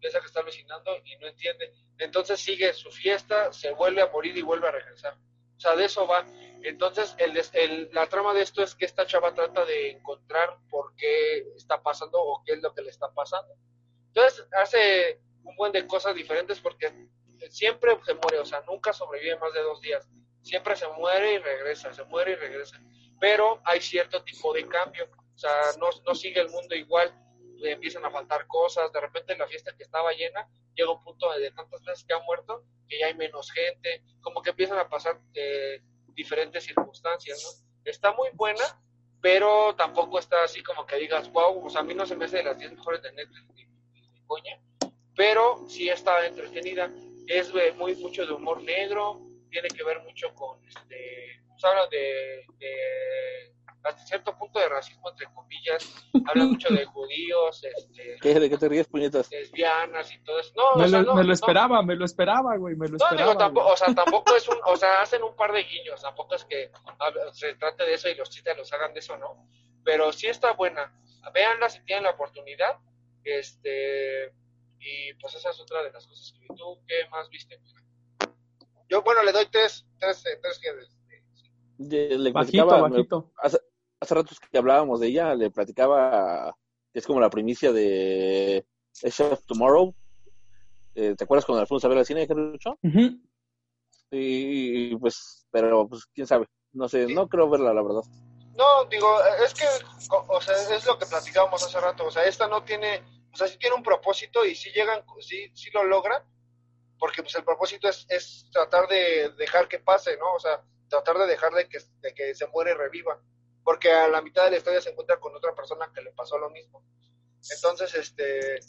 piensa que está alucinando y no entiende. Entonces sigue su fiesta, se vuelve a morir y vuelve a regresar. O sea, de eso va. Entonces, el, el- la trama de esto es que esta chava trata de encontrar por qué está pasando o qué es lo que le está pasando. Entonces, hace un buen de cosas diferentes porque siempre se muere, o sea, nunca sobrevive más de dos días. Siempre se muere y regresa, se muere y regresa. Pero hay cierto tipo de cambio. O sea, no, no sigue el mundo igual empiezan a faltar cosas, de repente la fiesta que estaba llena llega un punto de tantas veces que ha muerto que ya hay menos gente, como que empiezan a pasar eh, diferentes circunstancias, ¿no? Está muy buena, pero tampoco está así como que digas, wow, o sea, a mí no se me hace de las 10 mejores de Netflix ni, ni coña, pero sí está entretenida, es eh, muy mucho de humor negro, tiene que ver mucho con, este, pues habla de hasta cierto punto de racismo entre comillas, habla mucho de judíos, este, ¿Qué, ¿De qué te ríes, puñetas? lesbianas y todo eso. No, Me, o sea, lo, no, me lo no. esperaba, me lo esperaba, güey, me lo No, esperaba. digo, tampoco, o sea, tampoco es un, o sea, hacen un par de guiños, tampoco es que se trate de eso y los chistes los hagan de eso, ¿no? Pero sí está buena. Véanla si tienen la oportunidad. Este, y pues esa es otra de las cosas que vi. ¿Tú qué más viste? Yo, bueno, le doy tres, tres, eh, tres que De- le Bajito, bajito. hace, hace ratos que hablábamos de ella, le platicaba que es como la primicia de Edge of Tomorrow. Eh, ¿Te acuerdas cuando fuimos a ver al cine, Gerrucho? Ujú. Y, y, pues, pero pues quién sabe, no sé, no creo verla, la verdad. No, digo, es que, o o sea, es lo que platicábamos hace rato, o sea, esta no tiene, o sea, sí tiene un propósito y sí llegan, sí, sí lo logran, porque pues el propósito es, es tratar de dejar que pase, ¿no? O sea, tratar de dejar de que, de que se muere y reviva, porque a la mitad de la historia se encuentra con otra persona que le pasó lo mismo. Entonces, este,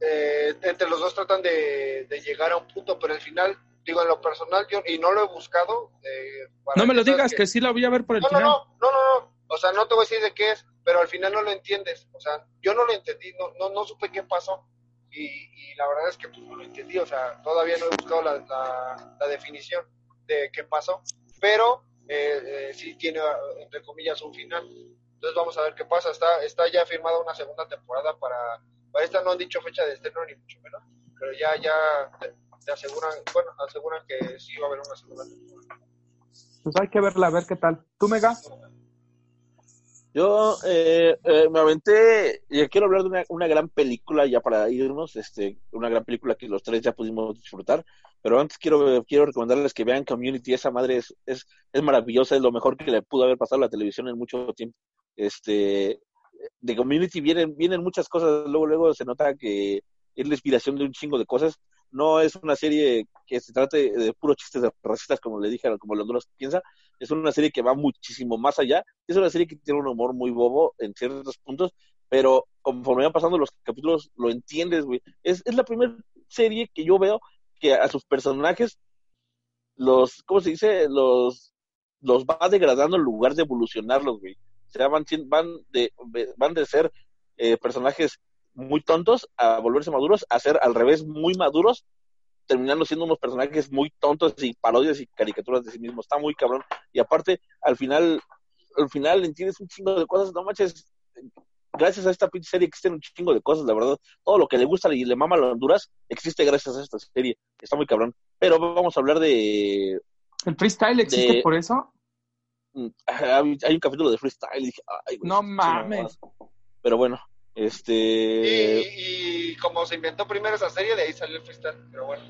eh, entre los dos tratan de, llegar a un punto, pero al final, digo, en lo personal, yo, y no lo he buscado. Eh, no me lo digas, que, sí la voy a ver por el no, final. No, no, no, no, o sea, no te voy a decir de qué es, pero al final no lo entiendes. O sea, yo no lo entendí, no, no, no supe qué pasó. Y, la verdad es que pues, no lo entendí, o sea, todavía no he buscado la, la, definición de qué pasó, pero eh, eh, tiene, entre comillas, un final. Entonces vamos a ver qué pasa. Está, está ya firmada una segunda temporada para, para esta, no han dicho fecha de estreno ni mucho menos, pero ya, ya te, aseguran, bueno, aseguran que sí va a haber una segunda temporada. Pues hay que verla, a ver qué tal. ¿Tú, Mega? Yo eh, eh, me aventé, y quiero hablar de una, una, gran película ya para irnos, este, una gran película que los tres ya pudimos disfrutar, pero antes quiero, quiero recomendarles que vean Community, esa madre es, es, es maravillosa, es lo mejor que le pudo haber pasado a la televisión en mucho tiempo. Este, de Community vienen, vienen muchas cosas, luego, luego se nota que es la inspiración de un chingo de cosas, no es una serie que se trate de puros chistes de racistas, como le dije, como los duros piensa, es una serie que va muchísimo más allá, es una serie que tiene un humor muy bobo en ciertos puntos, pero conforme van pasando los capítulos lo entiendes, güey. Es, es la primera serie que yo veo que a sus personajes los, ¿cómo se dice? Los, los va degradando en lugar de evolucionarlos, güey. O sea, van, van, de, van de ser eh, personajes muy tontos a volverse maduros, a ser al revés muy maduros, terminando siendo unos personajes muy tontos y parodias y caricaturas de sí mismos. Está muy cabrón. Y aparte, al final, al final entiendes un chingo de cosas, no manches. Gracias a esta pinche serie existen un chingo de cosas, la verdad. Todo lo que le gusta y le mama a Honduras existe gracias a esta serie. Está muy cabrón. Pero vamos a hablar de. ¿El freestyle existe por eso? Mm, hay un capítulo de freestyle y dije, ay, no mames. Pero bueno, este. Y, como se inventó primero esa serie, de ahí salió el freestyle. Pero bueno,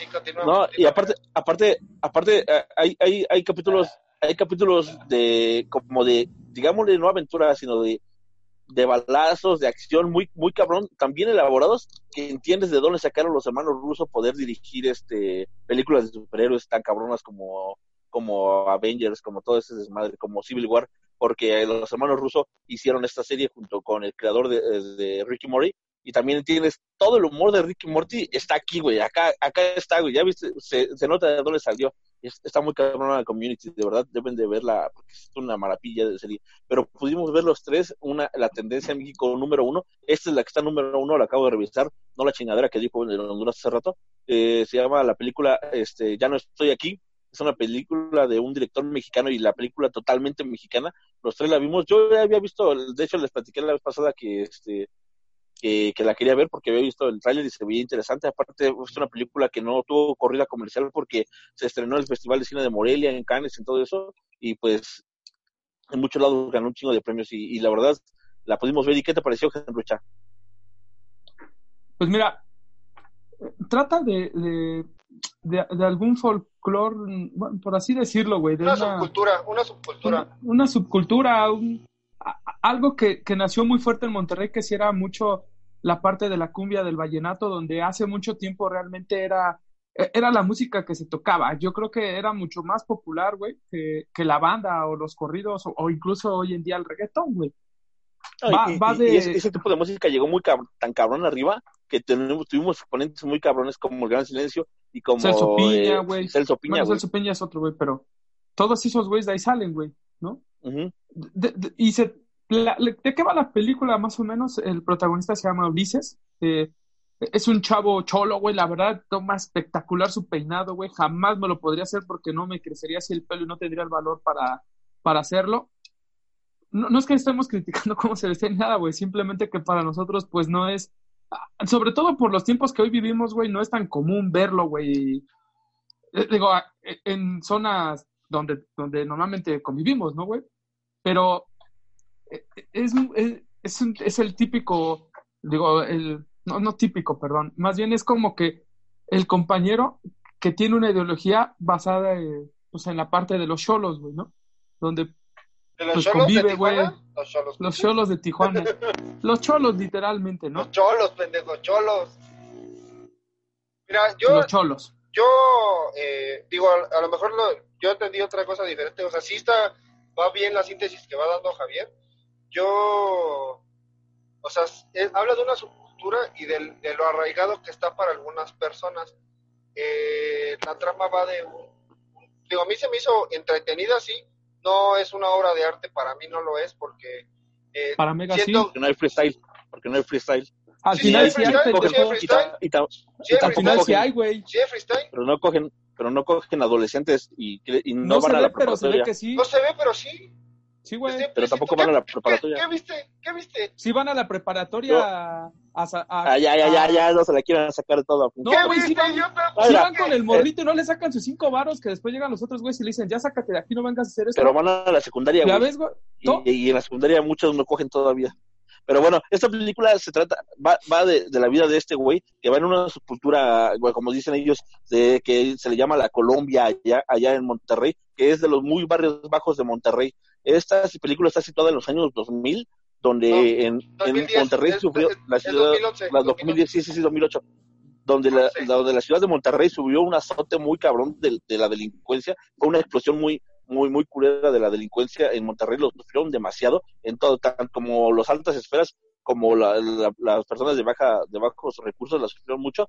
y continuamos. No, y aparte, aparte, aparte, eh, hay, hay, hay capítulos, hay capítulos de, como de, digámosle, no aventura, sino de, de balazos, de acción muy, muy cabrón, también elaborados, que entiendes de dónde sacaron los hermanos rusos poder dirigir este películas de superhéroes tan cabronas como como Avengers, como todo ese desmadre, como Civil War, porque los hermanos rusos hicieron esta serie junto con el creador de, Ricky Morty, y también tienes todo el humor de Ricky Morty está aquí, güey, acá, acá está, güey, ya viste, se, nota de dónde salió, está muy cabrón la community, de verdad, deben de verla, porque es una maravilla de serie, pero pudimos ver los tres, una, la tendencia en México número uno, esta es la que está número uno, la acabo de revisar, no la chingadera que dijo en Honduras hace rato, eh, se llama la película, este, Ya no estoy aquí, es una película de un director mexicano y la película totalmente mexicana. Los tres la vimos. Yo ya había visto, de hecho les platiqué la vez pasada que este que, la quería ver porque había visto el tráiler y se veía interesante. Aparte, es una película que no tuvo corrida comercial porque se estrenó en el Festival de Cine de Morelia, en Cannes, en todo eso, y pues en muchos lados ganó un chingo de premios y, la verdad la pudimos ver. ¿Y qué te pareció, Lucha? Pues mira, trata de, algún folclore, por así decirlo, güey. una, subcultura, una subcultura. Una, subcultura, algo que, que, nació muy fuerte en Monterrey, que si era mucho la parte de la cumbia del vallenato, donde hace mucho tiempo realmente era, e, era la música que se tocaba. Yo creo que era mucho más popular, güey, que, que la banda o los corridos o, incluso hoy en día el reggaetón, güey. ese, tipo de música llegó muy tan cabrón arriba que tenemos, tuvimos exponentes muy cabrones como el Gran Silencio y como Celso Piña, eh, güey. Celso Piña, bueno, Celso Piña es otro, güey, pero todos esos güeyes de ahí salen, güey, ¿no? y se, ¿de qué va la película más o menos? El protagonista se llama Ulises, eh, es un chavo cholo, güey, la verdad, toma espectacular su peinado, güey, jamás me lo podría hacer porque no me crecería así el pelo y no tendría el valor para, para hacerlo. No, no es que estemos criticando cómo se veste ni nada, güey, simplemente que para nosotros, pues no es sobre todo por los tiempos que hoy vivimos, güey, no es tan común verlo, güey. Eh, digo, e, en zonas donde, donde normalmente convivimos, ¿no, güey? Pero eh, es, es, es, el típico, digo, el, no, no típico, perdón, más bien es como que el compañero que tiene una ideología basada en, pues, en la parte de los cholos, güey, ¿no? Donde los pues convive, güey. Los cholos. de Tijuana. los cholos, literalmente, ¿no? Los cholos, pendejos, cholos. Mira, yo. Los cholos. Yo, eh, digo, a, lo mejor yo entendí otra cosa diferente. O sea, sí está, va bien la síntesis que va dando Javier. Yo O sea, es- habla de una subcultura y del- de lo arraigado que está para algunas personas. Eh, la trama va de un, digo, a mí se me hizo entretenida, sí. No es una obra de arte, para mí no lo es, porque eh, Para Mega sí. siento, Porque no hay freestyle. Porque no hay freestyle. Al Sí, final sí, sí hay, freestyle, pendejo. sí hay freestyle. Y ta- sí hay Al final sí cogen- hay, güey. sí hay freestyle. pero no cogen, pero no cogen adolescentes y, y no, No, van se a ve, la pero se ve que sí. No se ve, pero sí. Sí, güey. El Pero tampoco van a la ¿qué- preparatoria. ¿Qué, qué viste? ¿Qué viste? Sí van a la preparatoria a, a, a- Ah, ya, ya, ya, ya, no se la quieren sacar todo. No, ¿Qué güey, sí viste, van, sí van con el morrito y no le sacan sus cinco varos que después llegan los otros güeyes y le dicen, ya sácate de aquí, no vengas a hacer esto. Pero van a la secundaria, ¿Ya güey. ves, güey? Y, y en la secundaria muchos no cogen todavía. Pero bueno, esta película se trata, va, va de, de la vida de este güey, que va en una subcultura, güey, como dicen ellos, de que se le llama la Colombia allá, allá en Monterrey, que es de los muy barrios bajos de Monterrey. Esta película está situada en los años 2000, donde No, en, en 2010, Monterrey es- sufrió es- la ciudad, 2011, la 2010, sí, sí, sí, 2008, donde la, Sí. donde la ciudad de Monterrey subió un azote muy cabrón de, de la delincuencia, fue una explosión muy, muy, muy culera de la delincuencia en Monterrey, lo sufrieron demasiado, en todo, tanto como las altas esferas como la- la- las personas de baja de bajos recursos la sufrieron mucho.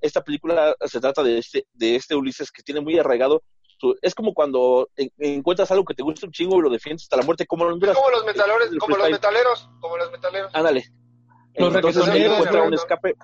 Esta película se trata de este, de este Ulises que tiene muy arraigado su- es como cuando en- encuentras algo que te gusta un chingo y lo defiendes hasta la muerte, como los metaleros, como los metaleros, como los metaleros. Ándale. Los Entonces él encuentra un escape,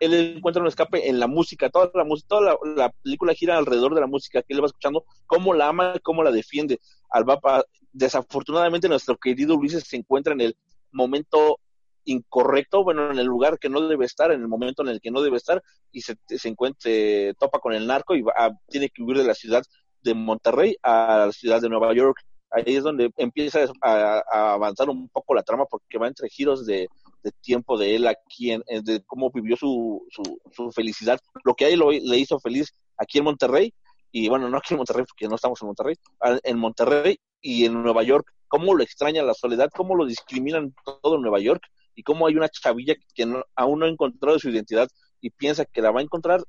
él encuentra un escape en la música, toda la música, toda la, la película gira alrededor de la música que él va escuchando, cómo la ama, cómo la defiende. Al Vapa, desafortunadamente nuestro querido Ulises se encuentra en el momento incorrecto, bueno, en el lugar que no debe estar, en el momento en el que no debe estar, y se, se encuentra, se topa con el narco y va- a- tiene que huir de la ciudad de Monterrey a la ciudad de Nueva York. Ahí es donde empieza a, avanzar un poco la trama porque va entre giros de, tiempo de él aquí, en, de cómo vivió su, su, su felicidad, lo que a él lo- le hizo feliz aquí en Monterrey, y bueno, no aquí en Monterrey porque no estamos en Monterrey, en Monterrey y en Nueva York, cómo lo extraña la soledad, cómo lo discriminan todo en Nueva York, y cómo hay una chavilla que no- aún no ha encontrado su identidad y piensa que la va a encontrar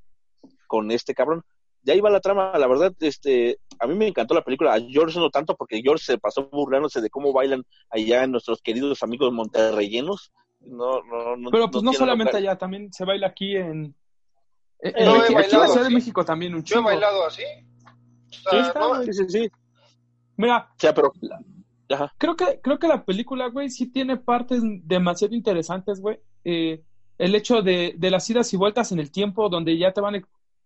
con este cabrón. De ahí va la trama, la verdad, este, a mí me encantó la película, a George no tanto porque George se pasó burlándose de cómo bailan allá nuestros queridos amigos monterreyenos. No, no, no, Pero pues no solamente allá, también se baila aquí en... en- Eh, no, aquí, en la Ciudad de. México también un Yo he bailado así. O Sí sea, no. Sí, sí, sí. Mira, O sea, pero... Ajá. creo que, creo que la película, güey, sí tiene partes demasiado interesantes, güey. Eh, el hecho de, de las idas y vueltas en el tiempo donde ya te van...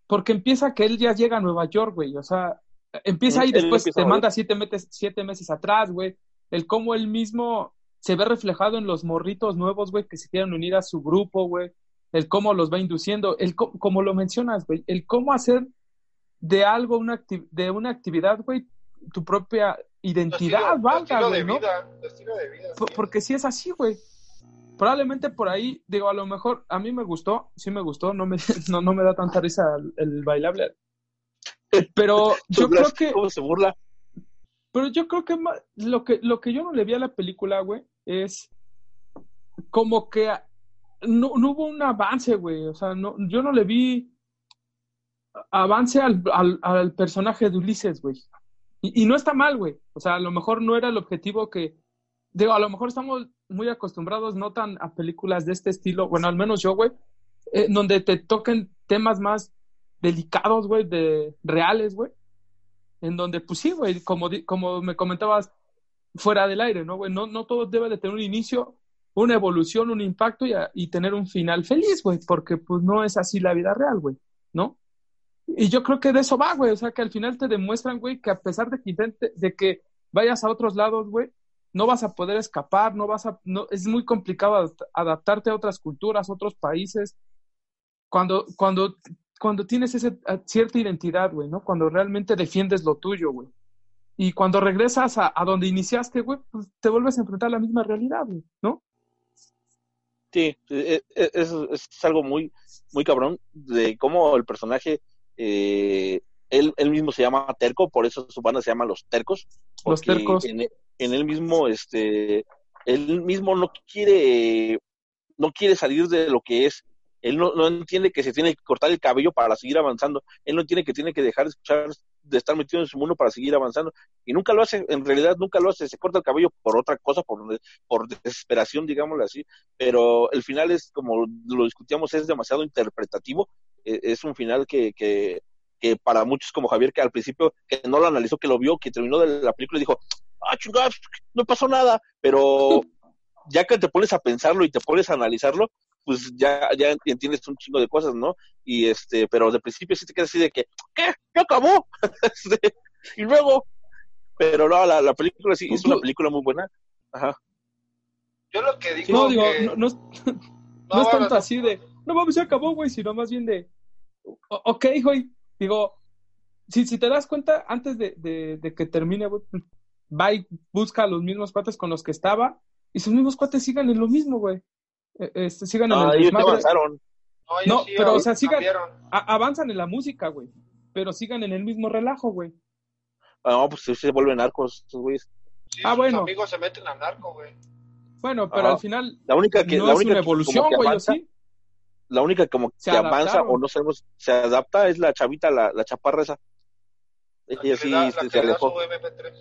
Porque empieza que él ya llega a Nueva York, güey. O sea, empieza ahí, Él después empieza te manda siete, meses siete meses atrás, güey. El cómo él mismo se ve reflejado en los morritos nuevos, güey, que se quieren unir a su grupo, güey. El cómo los va induciendo. El co- como lo mencionas, güey. El cómo hacer de algo, una acti- de una actividad, güey, tu propia identidad, valga, estilo de güey, ¿no? vida, tu estilo de vida. Sí. porque sí es así, güey. Probablemente por ahí, digo, a lo mejor a mí me gustó, sí me gustó, no me, no, no me da tanta risa el, el bailable. Pero yo creo que, ¿Cómo se burla? pero yo creo que lo que lo que yo no le vi a la película, güey, es como que no, no hubo un avance, güey. O sea, no, yo no le vi avance al, al, al personaje de Ulises, güey. Y, y no está mal, güey. O sea, a lo mejor no era el objetivo que. Digo, a lo mejor estamos muy acostumbrados, no tan a películas de este estilo, bueno, al menos yo, güey, eh, donde te toquen temas más delicados, güey, de reales, güey. En donde, pues sí, güey, como, como me comentabas fuera del aire, ¿no, güey? No, no todo debe de tener un inicio, una evolución, un impacto y, a- y tener un final feliz, güey, porque pues no es así la vida real, güey, ¿no? Y yo creo que de eso va, güey, o sea, que al final te demuestran, güey, que a pesar de que intente, de que vayas a otros lados, güey, no vas a poder escapar, no vas a, no, es muy complicado adapt- adaptarte a otras culturas, otros países, cuando, cuando, cuando tienes ese, a- cierta identidad, güey, ¿no? Cuando realmente defiendes lo tuyo, güey. Y cuando regresas a, a donde iniciaste, güey, pues te vuelves a enfrentar a la misma realidad, güey, ¿no? Sí, e- e- es, es algo muy, muy cabrón de cómo el personaje, eh, él, él mismo se llama Terco, por eso su banda se llama Los Tercos. Los tercos. En, en él mismo, este, él mismo no quiere, no quiere salir de lo que es. Él no, no entiende que se tiene que cortar el cabello para seguir avanzando. Él no entiende que tiene que dejar de escuchar de estar metido en su mundo para seguir avanzando. Y nunca lo hace, en realidad nunca lo hace, se corta el cabello por otra cosa, por, por desesperación, digámoslo así, pero el final es, como lo discutíamos, es demasiado interpretativo, e, es un final que, que, que para muchos como Javier, que al principio que no lo analizó, que lo vio, que terminó de la película y dijo, ah, chingados, no pasó nada, pero ya que te pones a pensarlo y te pones a analizarlo, pues ya, ya entiendes un chingo de cosas, ¿no? Y este, pero de principio sí te quedas así de que, ¿qué? ¿Ya acabó? Este, y luego, pero no, la, la película sí es una película muy buena. Ajá. Yo lo que digo. No, digo, no, no, es, no, es tanto así de, no mames, ya acabó, güey, sino más bien de, ok, güey, digo, si, si te das cuenta, antes de, de, de que termine, güey, va y busca a los mismos cuates con los que estaba, y sus mismos cuates sigan en lo mismo, güey. E, este, sigan en ah, el ellos avanzaron. No, no pero o sea, sigan, a, avanzan en la música, güey. Pero sigan en el mismo relajo, güey. Ah, no, pues se vuelven narcos, esos güeyes. Sí, ah, bueno. amigos se meten a narco, güey. Bueno, pero al final la única que, no la es única una evolución, güey, ¿sí? La única como Se que avanza o no sabemos, se adapta es la chavita, la, la chaparra esa. La que Ella le sí da- la se, alejó. su MP3.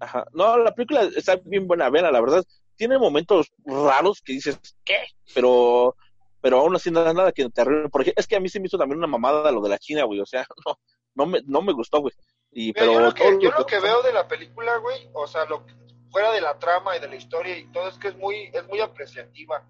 Ajá. No, la película está bien buena, vela, la verdad. Tiene momentos raros que dices, ¿qué? Pero, pero aún así nada, nada que te arruine. Porque es que a mí se me hizo también una mamada lo de la China, güey. O sea, no, no me, no me gustó, güey. Y, Mira, pero yo lo que, todo yo lo lo que veo de la película, güey, o sea, lo que- fuera de la trama y de la historia y todo, es que es muy, es muy apreciativa.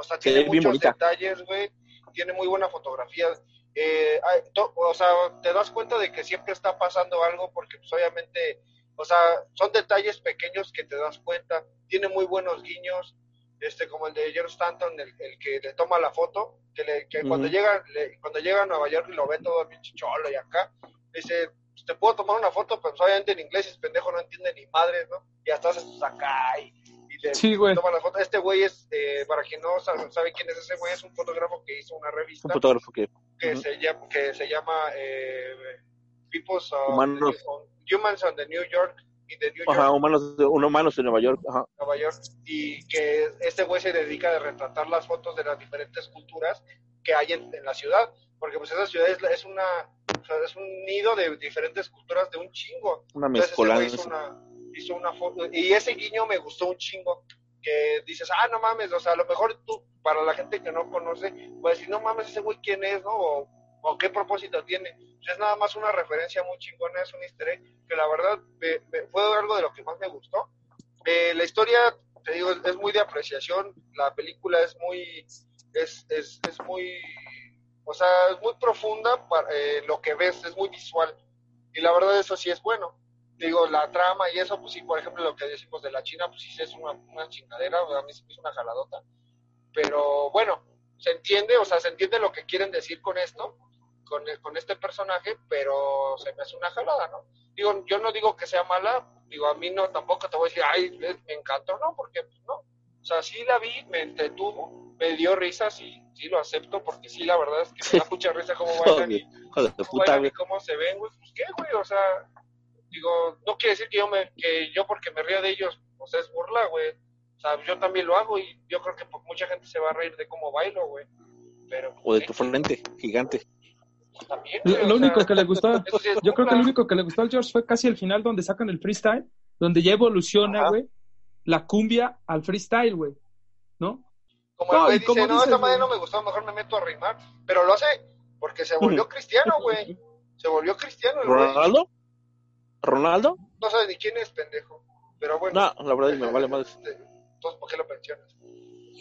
O sea, tiene es muchos bonita. detalles, güey, tiene muy buena fotografía. Eh, to- o sea, te das cuenta de que siempre está pasando algo porque, pues, obviamente, o sea, son detalles pequeños que te das cuenta. Tiene muy buenos guiños, este, como el de George Stanton, el, el que le toma la foto, que, le, que cuando llega, le- cuando llega a Nueva York y lo ve todo bien chicholo y acá, dice, pues, te puedo tomar una foto, pero pues, obviamente en inglés, ese pendejo no entiende ni madre, ¿no? Y hasta haces acá y le Sí, güey. toma la foto. Este güey es, eh, para quien no sabe, sabe quién es ese güey, es un fotógrafo que hizo una revista un fotógrafo que que, Ujú. se llama, que se llama eh, People's uh, Humanos. on- Humans on the New York y de New York, ajá, humanos, de, un humanos de Nueva York, ajá. Nueva York, y que este güey se dedica a retratar las fotos de las diferentes culturas que hay en, en la ciudad, porque pues esa ciudad es, la- es una o sea, es un nido de diferentes culturas de un chingo. Una Entonces ese güey hizo mezcolanza. una, hizo una foto, y ese guiño me gustó un chingo, que dices, ah, no mames, o sea, a lo mejor tú, para la gente que no conoce, puedes decir, no mames, ese güey quién es, ¿no? O, o qué propósito tiene. Es nada más una referencia muy chingona, es un easter que la verdad fue algo de lo que más me gustó. Eh, la historia, te digo, es, es muy de apreciación, la película es muy, es, es, es muy, o sea, es muy profunda para eh, lo que ves, es muy visual. Y la verdad eso sí es bueno. Digo, la trama y eso, pues sí, por ejemplo, lo que decimos de la China, pues sí es una, una chingadera, o sea, a mí se me hizo una jaladota. Pero bueno, se entiende, o sea, se entiende lo que quieren decir con esto, con, con este personaje, pero se me hace una jalada, ¿no? Digo, yo no digo que sea mala, digo, a mí no, tampoco te voy a decir, ay, me encantó, no, porque pues, no. O sea, sí la vi, me entretuvo, me dio risas y sí lo acepto, porque sí, la verdad es que me da mucha risa cómo bailan y, cómo bailan y cómo se ven, güey, pues qué, güey, o sea, digo, no quiere decir que yo me, que yo porque me río de ellos, pues es burla, güey. O sea, yo también lo hago y yo creo que pues, mucha gente se va a reír de cómo bailo, güey. Pero O de tu frente, gigante. también, Lo, güey, lo o sea, único que le gustó, sí yo creo que lo único que le gustó al George fue casi el final donde sacan el freestyle, donde ya evoluciona, Ajá. güey, la cumbia al freestyle, güey, ¿no? Como No, el güey dice, no, dices, esta madre no me gustó, mejor me meto a rimar. Pero lo hace porque se volvió cristiano, güey. Se volvió cristiano el güey. ¿Ronaldo? No sabe ni quién es, pendejo. Pero bueno. No, la verdad me vale más. Entonces, ¿por qué lo mencionas?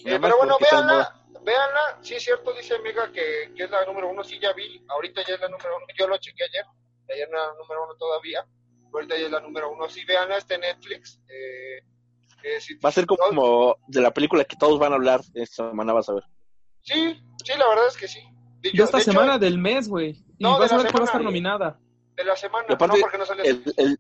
Eh, pero bueno, véanla, véanla. Sí, es cierto, dice amiga que, que es la número uno. Sí, ya vi. Ahorita ya es la número uno. Yo lo chequé ayer. Ayer no era la número uno todavía. Ahorita ya es la número uno. Sí, véanla, este Netflix. Eh, eh, si- Va a ser como de la película que todos van a hablar esta semana, vas a ver. Sí, sí, la verdad es que sí. De, De esta de hecho, semana del mes, güey. Y No, vas a ver que va a estar nominada. De la semana. Aparte, no, porque no sale El, el-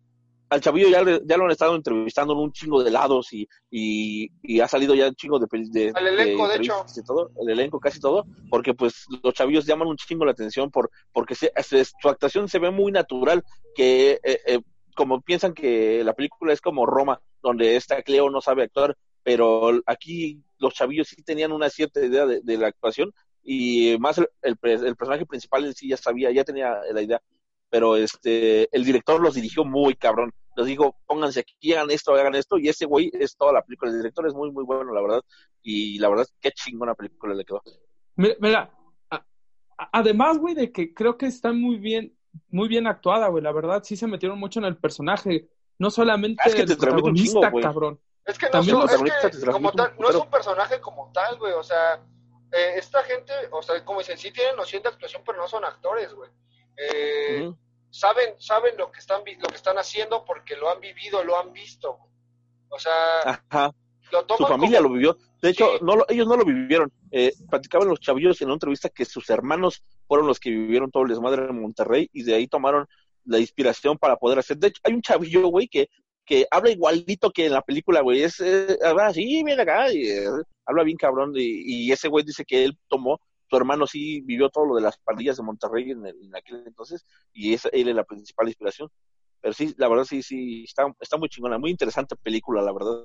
al chavillo ya, le- ya lo han estado entrevistando en un chingo de lados y, y, y ha salido ya un chingo de, de, Al elenco, de entrevistas y todo, el elenco casi todo, porque pues los chavillos llaman un chingo la atención por porque se- se- su actuación se ve muy natural, que eh, eh, como piensan que la película es como Roma, donde esta Cleo no sabe actuar, pero aquí los chavillos sí tenían una cierta idea de, de la actuación y más el, el, el personaje principal en sí ya sabía, ya tenía la idea. Pero este, el director los dirigió muy cabrón. Les digo, pónganse aquí, hagan esto, hagan esto, y ese güey es toda la película. El director es muy, muy bueno, la verdad, y la verdad, qué chingona película le quedó. Mira, mira además, güey, de que creo que está muy bien, muy bien actuada, güey, la verdad, sí se metieron mucho en el personaje, no solamente es que el protagonista, cabrón. Es que no, es, como tal, no es un personaje como tal, güey, o sea, eh, esta gente, o sea, como dicen, sí tienen noción de actuación, pero no son actores, güey. Eh, saben, saben lo que están lo que están haciendo porque lo han vivido, lo han visto. O sea, su familia lo vivió. De hecho, no ellos no lo vivieron. Eh, platicaban los chavillos en una entrevista que sus hermanos fueron los que vivieron todo el desmadre en Monterrey y de ahí tomaron la inspiración para poder hacer. De hecho, hay un chavillo, güey, que, que habla igualito que en la película, güey. Es, eh, habla así, mira acá, y, eh, habla bien cabrón. Y, y ese güey dice que él tomó tu hermano sí vivió todo lo de las pandillas de Monterrey en, aquel entonces y es, él es la principal inspiración. Pero sí, la verdad sí, sí, está, está muy chingona, muy interesante película, la verdad.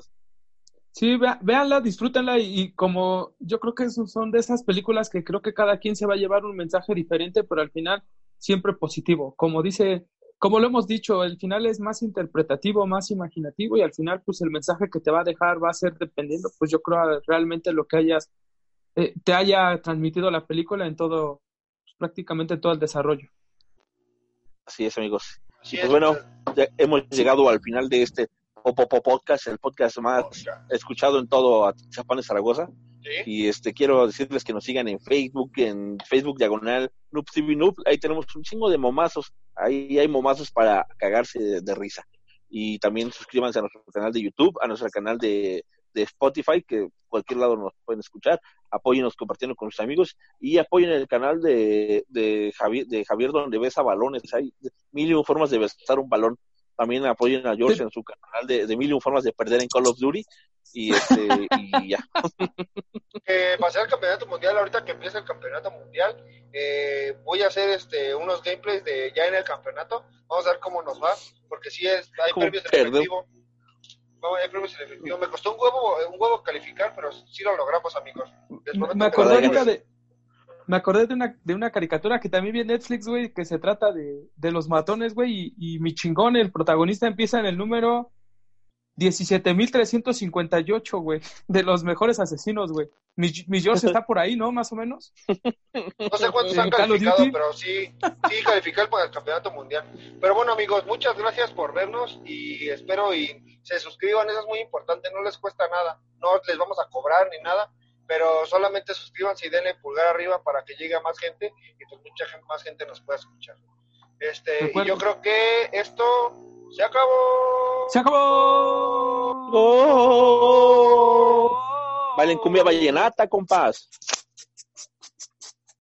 Sí, véanla, disfrútenla y, como yo creo que son de esas películas que creo que cada quien se va a llevar un mensaje diferente, pero al final siempre positivo. Como dice, como lo hemos dicho, el final es más interpretativo, más imaginativo y al final pues el mensaje que te va a dejar va a ser dependiendo, pues yo creo realmente lo que hayas eh, te haya transmitido la película en todo, pues, prácticamente todo el desarrollo. Así es, amigos. pues bueno, ya hemos llegado al final de este Popo Podcast, el podcast más escuchado en todo Chapán de Zaragoza. Y este quiero decirles que nos sigan en Facebook, en Facebook Diagonal Noob TV Noob. Ahí tenemos un chingo de momazos. Ahí hay momazos para cagarse de risa. Y también suscríbanse a nuestro canal de YouTube, a nuestro canal de de Spotify, que cualquier lado nos pueden escuchar. Apóyenos compartiendo con sus amigos y apoyen el canal de, de, Javier, de Javier donde besa balones. Hay mil y formas de besar un balón. También apoyen a George en su canal de, de mil y formas de perder en Call of Duty. Y, este, y ya. Eh, para hacer el campeonato mundial, ahorita que empieza el campeonato mundial, eh, voy a hacer este unos gameplays de ya en el campeonato. Vamos a ver cómo nos va, porque si es, hay premios en efectivo me costó un huevo, un huevo calificar, pero sí lo logramos, amigos. me acordé de, me acordé de una, de una caricatura que también vi en Netflix, güey, que se trata de, de los matones, güey, y, y, mi chingón, el protagonista empieza en el número 17.358, güey, de los mejores asesinos, güey. Mi, mi George está por ahí, ¿no? Más o menos. No sé cuántos han calificado, pero sí, sí calificar para el campeonato mundial. Pero bueno, amigos, muchas gracias por vernos y espero y se suscriban, eso es muy importante, no les cuesta nada, no les vamos a cobrar ni nada, pero solamente suscríbanse y denle pulgar arriba para que llegue a más gente y pues mucha gente, más gente nos pueda escuchar. Este, y yo creo que esto se acabó. Se acabó. Oh. Bailen cumbia vallenata, compás.